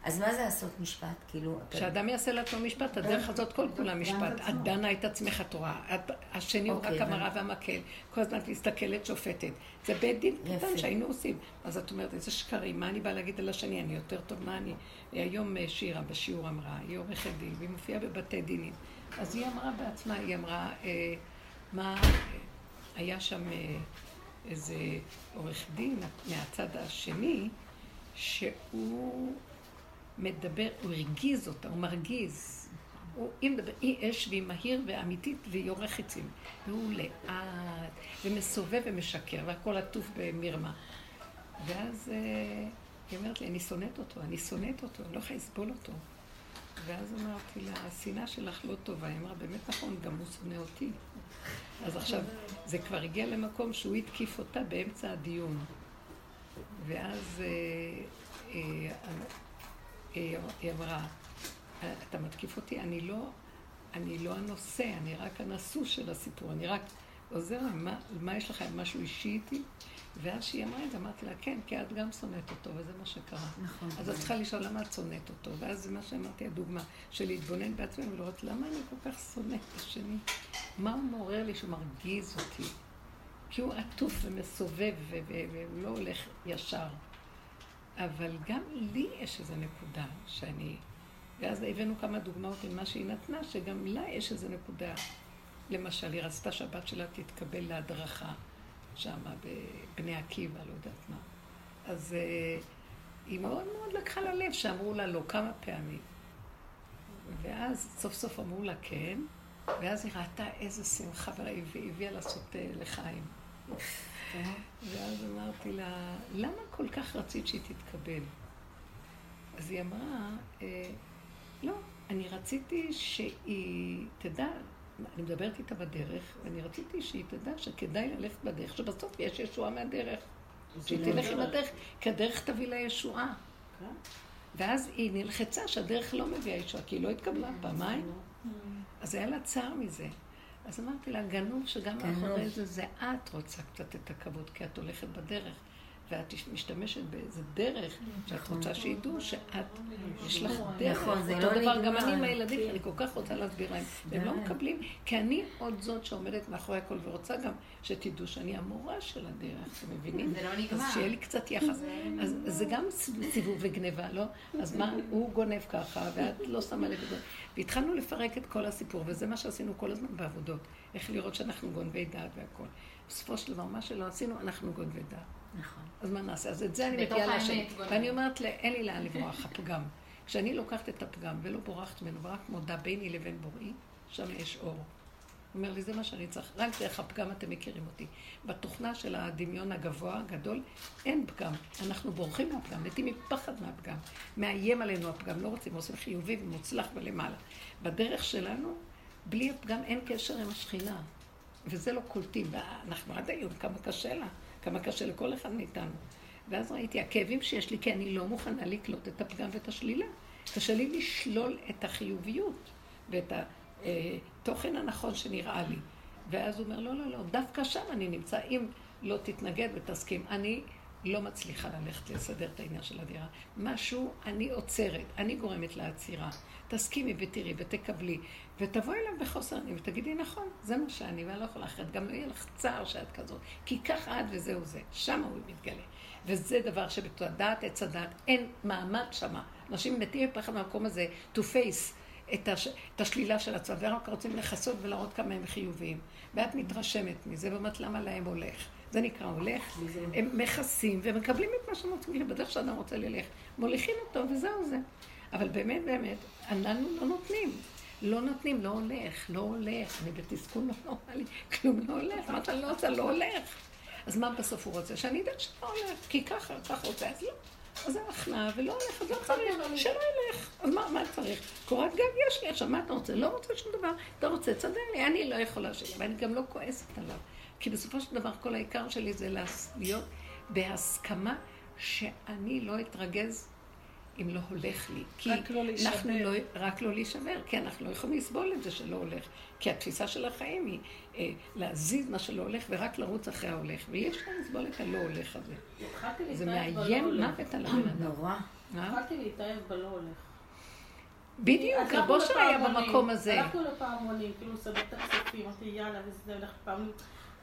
אז מה זה לעשות משפט? כאילו... כשאדם יעשה לעצמו משפט, הדרך הזאת כל כולה משפט. את דנה את עצמך תורה. השני הוא רק אוקיי, המרה והמקל. כל הזמן את מסתכלת שופטת. זה בית דין קטן שהיינו עושים. אז את אומרת, איזה שקרים, מה אני באה להגיד על השני? אני יותר טוב, מה אני... היום אה, שירה בשיעור אמרה, היא עורכת דין, והיא מופיעה בבתי דינים. אז היא אמרה בעצמה, היא אמרה, אה, מה... היה שם אה, איזה עורך דין מהצד השני, שהוא מדבר, הוא הרגיז אותה, הוא מרגיז. הוא, היא מדבר, היא אש והיא מהיר ואמיתית והיא עורך חיצים. והוא לאט, ומסובב ומשקר, והכל עטוף במרמה. ואז אה, היא אומרת לי, אני שונאת אותו, אני שונאת אותו, אני לא יכולה לסבול אותו. ואז אמרתי לה, השנאה שלך לא טובה. היא אמרה, באמת נכון, גם הוא שונא אותי. אז עכשיו, זה כבר הגיע למקום שהוא התקיף אותה באמצע הדיון. ואז... אה, היא אמרה, אתה מתקיף אותי, אני לא, אני לא הנושא, אני רק הנשוא של הסיפור, אני רק עוזר להם, מה, מה יש לכם, משהו אישי איתי? ואז שהיא אמרה את זה, אמרתי לה, כן, כי את גם שונאת אותו, וזה מה שקרה. נכון. אז את צריכה לשאול למה את שונאת אותו. ואז זה מה שאמרתי, הדוגמה של להתבונן בעצמי ולראות למה אני כל כך שונאת את השני. מה הוא מעורר לי שהוא מרגיז אותי? כי הוא עטוף ומסובב והוא לא הולך ישר. אבל גם לי יש איזו נקודה שאני... ואז הבאנו כמה דוגמאות עם מה שהיא נתנה, שגם לה יש איזו נקודה. למשל, היא רצתה שהבת שלה תתקבל להדרכה שם בבני עקיבא, לא יודעת מה. אז uh, היא מאוד מאוד לקחה ללב שאמרו לה לא כמה פעמים. ואז סוף סוף אמרו לה כן, ואז היא ראתה איזה שמחה, והיא הביאה לעשות uh, לחיים. ואז אמרתי לה, למה כל כך רצית שהיא תתקבל? אז היא אמרה, אה, לא, אני רציתי שהיא תדע, אני מדברת איתה בדרך, ואני רציתי שהיא תדע שכדאי ללכת בדרך, שבסוף יש ישועה מהדרך. שהיא תלך עם הדרך, כי הדרך תביא לה ישועה. כן. ואז היא נלחצה שהדרך לא מביאה ישועה, כי היא לא התקבלה פעמיים. אז היה לה צער מזה. אז אמרתי לה, גנוב שגם מאחורי זה, זה את רוצה קצת את הכבוד, כי את הולכת בדרך. ואת משתמשת באיזה דרך שאת נכון. רוצה שידעו שאת, יש לך דרך. נכון, אותו לא דבר. גם אני עם הילדים, אני כל כך רוצה להסביר להם. והם לא. מקבלים, כי אני עוד זאת שעומדת מאחורי הכל ורוצה גם שתדעו שאני המורה של הדרך, אתם מבינים? זה לא נגמר. אז שיהיה לי קצת יחס. אז זה גם סיבוב וגניבה, לא? אז מה, הוא גונב ככה, ואת לא שמה לב לזה. והתחלנו לפרק את כל הסיפור, וזה מה שעשינו כל הזמן בעבודות. איך לראות שאנחנו גונבי דעת והכל. בסופו של דבר, מה שלא עשינו, אנחנו גונבי דעת. נכון. אז מה נעשה? אז את זה אני לשני. גונב. ואני אומרת אין לי לאן לברוח, הפגם. כשאני לוקחת את הפגם ולא בורחת ממנו, ורק מודה ביני לבין בוראי, שם יש אור. אומר לי, זה מה שאני צריך. רק דרך הפגם אתם מכירים אותי. בתוכנה של הדמיון הגבוה, הגדול, אין פגם. אנחנו בורחים מהפגם, מתים מפחד מהפגם. מאיים עלינו הפגם, לא רוצים, עושים חיובי ומוצלח ולמעלה. בדרך שלנו, בלי הפגם אין קשר עם השכינה. וזה לא קולטים. ואנחנו עד היום, כמה קשה לה, כמה קשה לכל אחד מאיתנו. ואז ראיתי, הכאבים שיש לי, כי אני לא מוכנה לקלוט את הפגם ואת השלילה. קשה לי לשלול את החיוביות ואת התוכן הנכון שנראה לי. ואז הוא אומר, לא, לא, לא, דווקא שם אני נמצא. אם לא תתנגד ותסכים, אני לא מצליחה ללכת לסדר את העניין של הדירה. משהו, אני עוצרת, אני גורמת לעצירה. תסכימי ותראי ותקבלי, ותבואי אליו בחוסר אני ותגידי, נכון, זה מה שאני, ואני לא יכולה אחרת. גם לא יהיה לך צער שאת כזאת, כי ככה את וזהו זה. שם הוא מתגלה. וזה דבר שבתודעת עץ הדעת אין מעמד שמה. אנשים מתים מפחד מהמקום הזה, to face את, הש... את השלילה של עצמם, ורק רוצים לכסות ולהראות כמה הם חיוביים. ואת מתרשמת מזה, ואומרת למה להם הולך. זה נקרא הולך, הם מכסים ומקבלים את מה שהם רוצים, בדרך שאדם רוצה ללך, מוליכים אותו וזהו זה. אבל באמת, באמת, אנחנו לא נותנים. לא נותנים, לא הולך, לא הולך. אני בתסכול לא נורמלי, כלום לא הולך. מה שאני לא רוצה, לא הולך. אז מה בסוף הוא רוצה? שאני אדע שלא הולך, כי ככה, ככה רוצה, אז לא. אז זה הכנעה ולא הולך, אז לא צריך, שלא ילך. אז מה, מה צריך? קורת גג יש לי, עכשיו מה אתה רוצה? לא רוצה שום דבר. אתה רוצה, תסדר לי, אני לא יכולה שלי, ואני גם לא כועסת עליו. כי בסופו של דבר כל העיקר שלי זה להיות בהסכמה שאני לא אתרגז אם לא הולך לי. כי רק לא להישבר. לא, רק לא להישבר, כי אנחנו לא יכולים לסבול את זה שלא הולך. כי התפיסה של החיים היא אה, להזיז מה שלא הולך ורק לרוץ אחרי ההולך. ואי אפשר לסבול את הלא הולך הזה. זה מאיים. מוות על הבן אדם. נורא. אה? התחלתי להתאהב בלא הולך. בדיוק, רבו שלה היה במקום הזה. הלכנו לפעמונים, כאילו את הכספים, אמרתי יאללה, וזה הולך לפעמונים.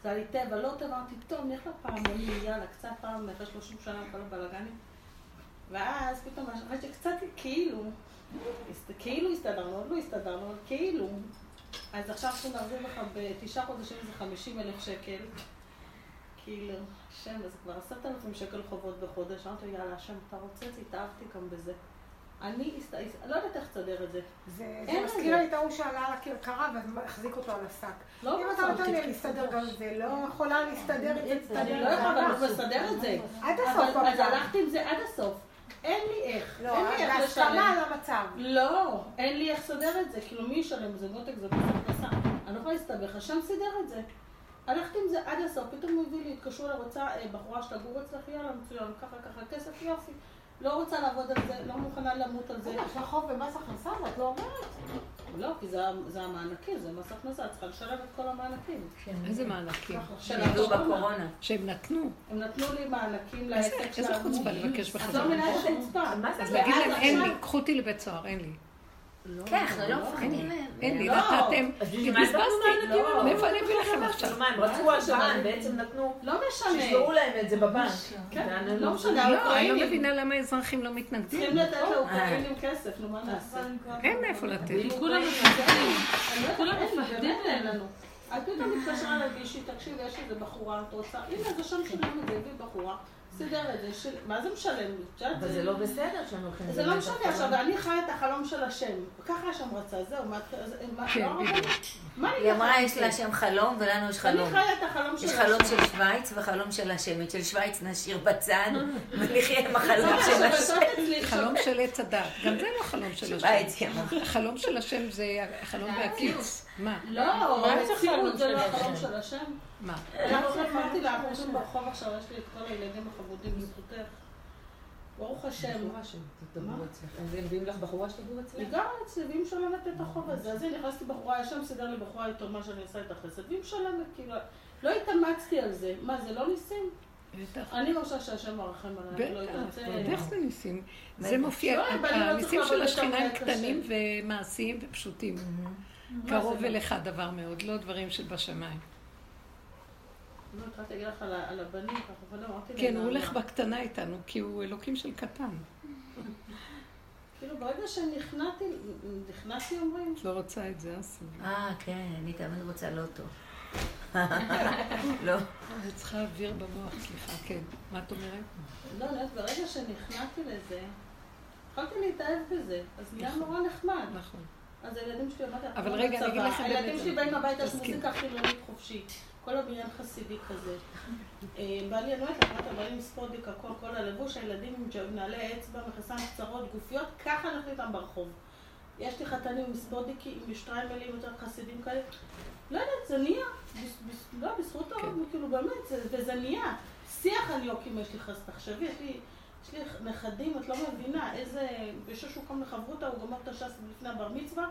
זה היה לי טבע, לא טבע, אמרתי, טוב, נלך לפעמונים, יאללה, קצת פעם, אחרי 30 שנה, כל הבלאגנים. ואז פתאום, אחרי שקצת כאילו, כאילו הסתדרנו, עוד לא הסתדרנו, אבל כאילו. אז עכשיו אנחנו נחזיר לך בתשעה חודשים איזה 50 אלף שקל. כאילו, השם, זה כבר עשרת אלפים שקל חובות בחודש. אמרתי, יאללה, השם, אתה רוצה התאהבתי גם בזה. אני לא יודעת איך לסדר את זה. זה. מזכיר לי את ההוא שעלה על הכרכרה והחזיק אותו על השק. לא אם אתה נותן לי להסתדר גם זה, לא יכולה להסתדר את זה, אני לא. יכולה, אבל- מסדר את זה. עד הסוף אז. הלכתי עם זה עד הסוף. אין לי איך. לא, אין לי איך לשלם. על המצב. לא, אין לי איך לסדר את זה. כאילו, מי ישלם? זה מותק, זה הכנסה. אני לא יכולה להסתבך, השם סידר את זה. הלכתי עם זה עד הסוף, פתאום הוא הביא לי, התקשרו אליי, רוצה אה, בחורה שתגור אצלך, יאללה, מצוין, ככה ככה כסף, יופי. לא רוצה לעבוד על זה, לא מוכנה למות על זה. יש לך חוב במס הכנסה ואת לא אומרת. לא, כי זה, זה המענקים, זה מס הכנסה, את צריכה לשלם את כל המענקים. איזה מענקים? הקורונה. בקורונה. שהם נתנו. הם נתנו לי מענקים איזה- לעסק איזה שלנו. חוצפה לבקש לא בחזרה. מבינה איזה חוצפה. אז להגיד להם, אין לי, קחו אותי לבית סוהר, אין לי. כן, אנחנו לא מפחדים מהם. אין לי, לא. נתתם, נתנו בזבזתי. לא. מאיפה אני אביא לכם עכשיו? מה, הם רצו הם בעצם נתנו, לא משנה. שישמרו להם את זה בבנק. כן, לא משנה, לא, אני לא מבינה למה האזרחים לא מתנגדים. צריכים לתת לאוקראינים כסף, נו מה נעשה? אין מאיפה לתת. כולם מפחדים. לא כולם מפחדים מהם. לנו. את פתאום מתקשרה אליי מישהי, תקשיבי, יש איזה בחורה, את רוצה? הנה, זה שם שילם את זה, הביא בחורה, סידר את זה, של- מה זה משלם לי? אבל זה לא בסדר שהם הולכים... זה לא משנה. עכשיו, אני חיה את החלום של השם, ככה השם רצה, זהו, מה, כן, לא אני היא אמרה, יש לה? שם חלום ולנו יש אני חלום. חיה את החלום של יש השם. חלום של שווייץ וחלום של השם. את של שווייץ נשאיר בצד, ונחיה עם החלום של השם. חלום של עץ הדת. גם זה לא חלום של השם. החלום של השם זה החלום בהקיץ. מה? לא, המציאות זה לא החלום? של השם. מה? אנחנו אמרתי לה, אנחנו הולכים ברחוב עכשיו, יש לי את כל הילדים החמודים בזכותך. ברוך השם. הם מביאים לך בחורה שתגור אצלך? היא גרה אצלי והיא משלמת את החוב הזה. אז הנה, נכנסתי בחורה, יש שם סידר לי בחורה איתו מה שאני עושה את החסד, והיא משלמת, כאילו, לא התאמצתי על זה. מה, זה לא ניסים? אני מרשה שהשם מרחם עליי, לא יודעת. בטח, זה- ניסים. זה מופיע, לא, אני לא הניסים צריכה של השכינה הם קטנים. ומעשיים ופשוטים. קרוב? אליך הדבר מאוד, לא דברים שבשמיים. לא התחלתי להגיד לך על ה- על הבנים, ככה, אבל לא, אמרתי כן, הוא הולך? בקטנה איתנו, כי הוא אלוקים של קטן. כאילו, ברגע שנכנעתי, נכנעתי אומרים, את לא רוצה את זה, אסי. אה, כן, אני תמיד רוצה לוטו. לא. אני צריכה אוויר במוח, סליחה, כן. מה את אומרת? לא, אני יודעת, ברגע שנכנעתי לזה, התחלתי להתאהב בזה, אז נהיה נורא נחמד. נכון. אז הילדים שלי, אמרתי, אבל אנחנו רגע, אני אגיד. לכם הילדים באמת, שלי באים הביתה, יש תסכים. מוזיקה חילונית חופשית. כל הבניין חסידי כזה. אה, בא לי, אני אומרת לך, אמרת, בא לי עם ספודיק, הכל, כל הלבוש, הילדים עם נעלי אצבע, מכנסיים קצרות, גופיות, ככה אנחנו איתם ברחוב. יש לי חתנים עם ספודיקי, עם שטריימלים יותר חסידים כאלה. לא יודעת, זה נהיה. לא, בזכות כן. הרב, כאילו, באמת, זה- וזה נהיה. שיח הניוקים יש לי חס... תחשבי, יש לי... יש לי נכדים, את לא מבינה, איזה... בשש הוא קם לחברותא, הוא גומר את הש"ס לפני הבר מצווה,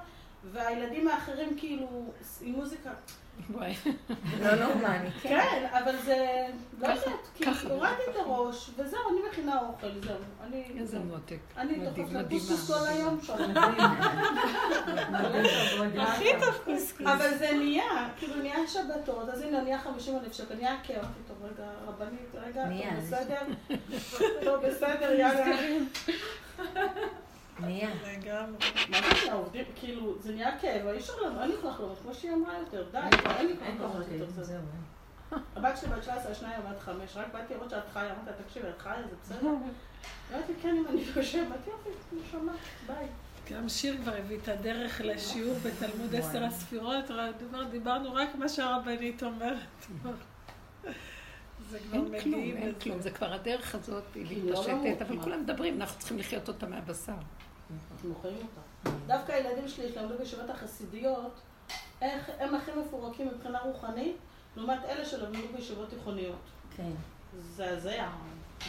והילדים האחרים כאילו עם מוזיקה. וואי. לא נורמלי, כן. כן, אבל זה... לא יודעת, כי. הורדתי את הראש, וזהו, אני מכינה אוכל, זהו. אני... איזה מותק. אני דוחף. לקוסקוס כל. היום שם. הכי טוב קוסקוס. אבל זה נהיה, כאילו נהיה שבתות, אז הנה נהיה 50 אלף שקל, נהיה. אמרתי, טוב, רגע, רבנית, רגע, טוב, בסדר? טוב, בסדר, יאללה. נהיה. לגמרי. מה זה נהיה, עובדים, כאילו, זה נהיה כאב, אי אפשר אין לי כוח לראות, כמו שהיא אמרה יותר, די, אין לי כוח לראות יותר. זהו. הבת שלי בת 19, השנייה בת 5, רק באתי לראות שאת חיה, אמרתי לה, תקשיבי, את חיה, זה בסדר? אמרתי, כן, אם אני יושבת, יופי, נשמה, ביי. גם שיר כבר הביא את הדרך לשיעור בתלמוד עשר הספירות, דיברנו רק מה שהרבנית אומרת. זה כבר אין כלום, אין. כלום. זה כבר הדרך הזאת, היא לא מתפשטת, אבל? כולם מדברים, אנחנו צריכים לחיות אותה מהבשר. אנחנו חיים אותה. דווקא הילדים שלי שלמדו בישיבות החסידיות, איך הם הכי מפורקים מבחינה רוחנית, לעומת אלה שלמדו בישיבות תיכוניות. כן, זה הזיה,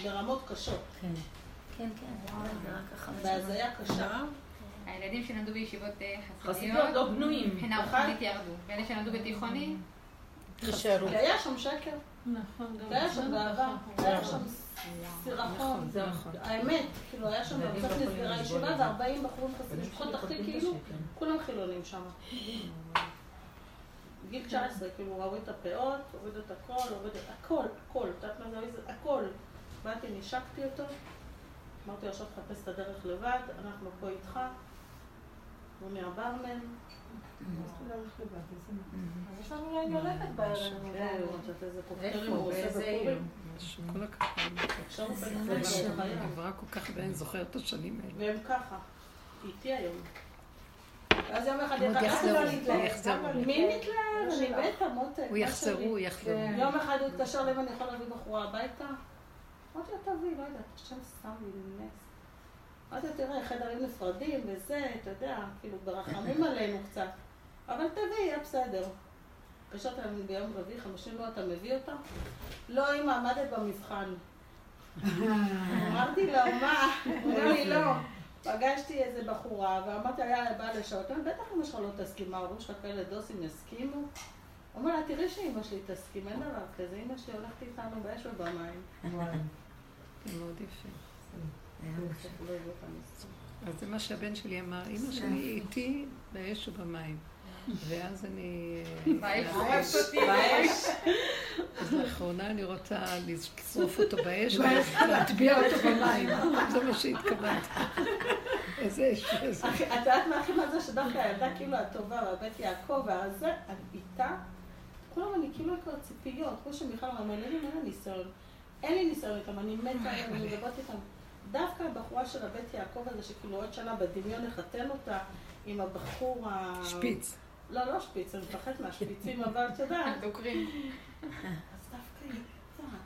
ברמות קשות, כן. כן, כן, זה רק החמש בהזיה קשה. הילדים שנולדו בישיבות אה, חסידיות לא בנויים. מבחינה רוחנית ירדו. ואלה שנולדו בתיכוני, תישארו. כי היה שם שקר, נכון, גם והיה שם גאווה, היה שם נכון, סירחון. זהו. האמת, כאילו היה שם, קצת לא נסגרה ישיבה את זה. ו-40 בחורים חסידים, משפחות תחתית כאילו, כולם חילונים שם. גיל 19, כאילו, הוא הוריד את הפאות, הוריד את הכל, הוריד את הכל, הכל, את יודעת מה זה הוריד? הכל. באתי, נשקתי אותו, אמרתי לו, עכשיו תחפש את הדרך לבד, אנחנו פה איתך. הוא נהיה ברמן. יש לנו יין יולדת בערב. כן, הוא רוצה איזה קוקטיילים? הוא עושה בפורים. משהו, כל הכבוד. עברה כל כך הרבה, אני זוכרת את השנים האלה. והם ככה, איתי היום. ואז יום אחד יחזרו, לא יחזרו. למה מי מתלהב? אני בטח, מותק. הוא יחזרו? הוא יחזרו. כן. יום אחד הוא התקשר אליי ואני יכול להביא בחורה הביתה? אמרתי לו, תביא, לא יודעת, השם שם לי נס. אמרתי לו, תראה, חדרים נפרדים וזה, אתה יודע, כאילו, ברחמים עלינו קצת. אבל תביא, יהיה בסדר. התקשרת אליי ביום רביעי, חמישים לא אתה מביא אותה? לא, אם עמדת במבחן. אמרתי לו, מה? אומר לי, לא. פגשתי איזה בחורה, ואמרתי לה, יאללה, באה לשעות, בטח אמא שלך לא תסכים, ההורים שלך כאלה דוסים יסכימו? אומר לה, תראי שאמא שלי תסכים, אין דבר כזה, אמא שלי הולכת איתנו באש ובמים. זה מאוד יפה. לא. אז זה מה שהבן שלי אמר, אמא שלי איתי באש ובמים. ואז אני... באש. אז לאחרונה אני רוצה לשרוף אותו באש ולהטביע אותו במים. זה מה שהתכוונתי. איזה אש את יודעת מה הכי מזה שדווקא הילדה כאילו הטובה, והבית יעקב, והזה, אני איתה, כולם אני כאילו כבר ציפיות, כמו שמיכל אמרה, אין לי ניסיון. אין לי ניסיון איתם, אני מתה עליהם, אני מדברת איתם. דווקא הבחורה של הבית יעקב הזה, שכאילו עוד שנה בדמיון לחתן אותה עם הבחור ה... שפיץ. לא, לא שפיץ, אני מפחדת מהשפיצים, אבל את יודעת. דוקרים. אז דווקא היא איתה.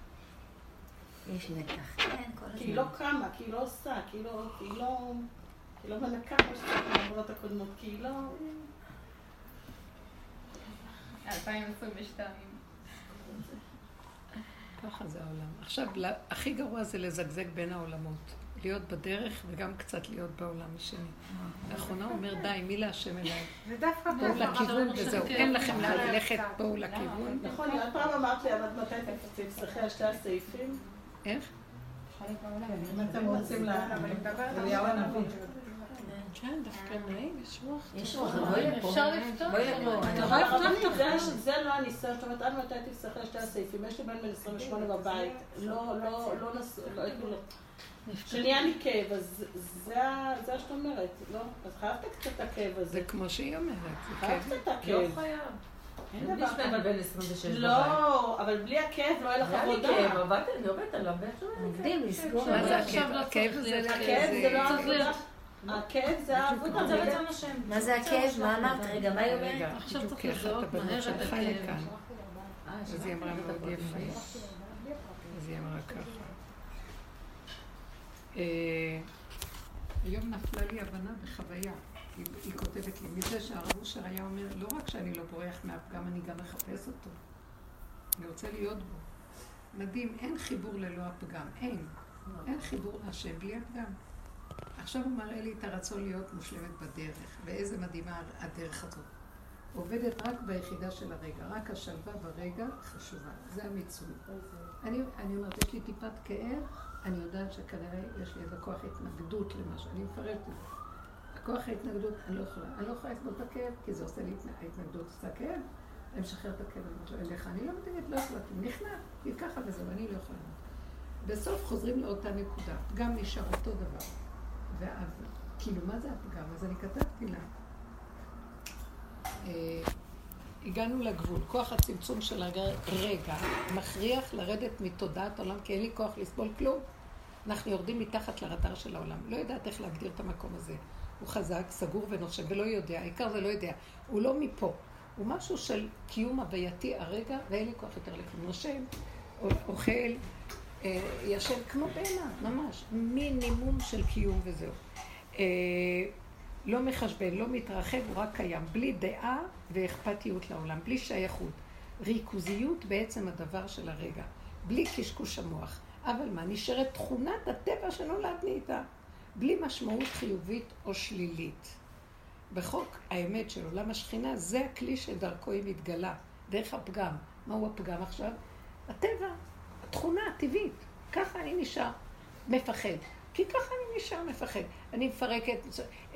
יש מתח. כן, כל כי היא הזמן. לא קמה, כי היא לא עושה, כי היא לא... היא לא... היא לא מנקה כמו שצריך מהעבודות הקודמות, כי היא לא... 2022. ככה זה העולם. עכשיו, הכי גרוע זה לזגזג בין העולמות. להיות בדרך וגם קצת להיות בעולם השני. לאחרונה הוא אומר, די, מי להשם אליי? זה דווקא בואו. לכיוון וזהו. אין לכם לאן? ללכת, בואו לכיוון. נכון, את פעם אמרת לי, אבל מתי תפסחי על שתי הסעיפים? איך? אם אתם רוצים ל... אבל אני מדברת על אליהו שתי הנביא. כן, דווקא נעים, יש רוח. יש רוח, בואי לפה. אפשר לפתוח בואי. לפה. הבטחת זה- לא הניסיון, זאת אומרת, עד מתי על שתי הסעיפים? יש לי בן בן 28 בבית, לא, לא, לא נס... לא, לא. שנהיה לי כאב, אז זה מה שאת אומרת, לא? אז חייבת קצת את הכאב הזה. זה כמו שהיא אומרת. זה חייבת כן. את הכאב. חייב. אין דבר כזה. בן 26 בבית. לא, אבל בלי הכאב לא יהיה לך היה לי עבודה. כאב, עבדתי, אני עובדת עליו, עובדים, כאב. לסגור. מה זה הכאב? לא הכאב זה... הכאב זה לא. להיות. הכאב זה העבודה. זה רצון השם. מה זה הכאב? מה אמרת? רגע, מה היא אומרת? עכשיו צריך לזהות מהר את הכאב. אה, אז היא אמרה מאוד יפה. אז היא אמרה ככה. אה, היום נפלה לי הבנה בחוויה. היא, היא כותבת לי, מזה שהרב אושר היה אומר, לא רק שאני לא בורח מהפגם, אני גם מחפש אותו. אני רוצה להיות בו. מדהים, אין חיבור ללא הפגם, אין. אין חיבור להשם בלי הפגם. עכשיו הוא מראה לי את הרצון להיות מושלמת בדרך, ואיזה מדהימה הדרך הזאת. עובדת רק ביחידה של הרגע, רק השלווה ברגע חשובה, זה המיצוי. אני, אני אומרת, יש לי טיפת כאב, אני יודעת שכנראה יש לי איזה כוח התנגדות למשהו, אני מפרטת את זה. הכוח ההתנגדות, אני לא יכולה, אני לא יכולה את הכאב, כי זה עושה לי, התנ- ההתנגדות עושה כאב, אני משחררת את הכאב, אני אומרת אליך, אני לא מתנגדת, לא יכולה, כי נכנע, כי ככה וזהו, אני לא יכולה. בסוף חוזרים לאותה נקודה, גם נשאר אותו דבר. ואז, כאילו, מה זה הפגם? אז אני כתבתי לה, אה, הגענו לגבול, כוח הצמצום של הרגע מכריח לרדת מתודעת העולם, כי אין לי כוח לסבול כלום. אנחנו יורדים מתחת לרדאר של העולם. לא יודעת איך להגדיר את המקום הזה. הוא חזק, סגור ונושם, ולא יודע, העיקר זה לא יודע. הוא לא מפה. הוא משהו של קיום הווייתי הרגע, ואין לי כוח יותר לכלום. נושם, אוכל, אה, ישן כמו בהמה, ממש. מינימום של קיום וזהו. אה, לא מחשבן, לא מתרחב, הוא רק קיים. בלי דעה ואכפתיות לעולם, בלי שייכות. ריכוזיות בעצם הדבר של הרגע. בלי קשקוש המוח. אבל מה, נשארת תכונת הטבע שנולדני איתה. בלי משמעות חיובית או שלילית. בחוק האמת של עולם השכינה, זה הכלי שדרכו היא מתגלה, דרך הפגם. מהו הפגם עכשיו? הטבע, התכונה הטבעית. ככה אני נשאר מפחד. כי ככה אני נשאר מפחד. אני מפרקת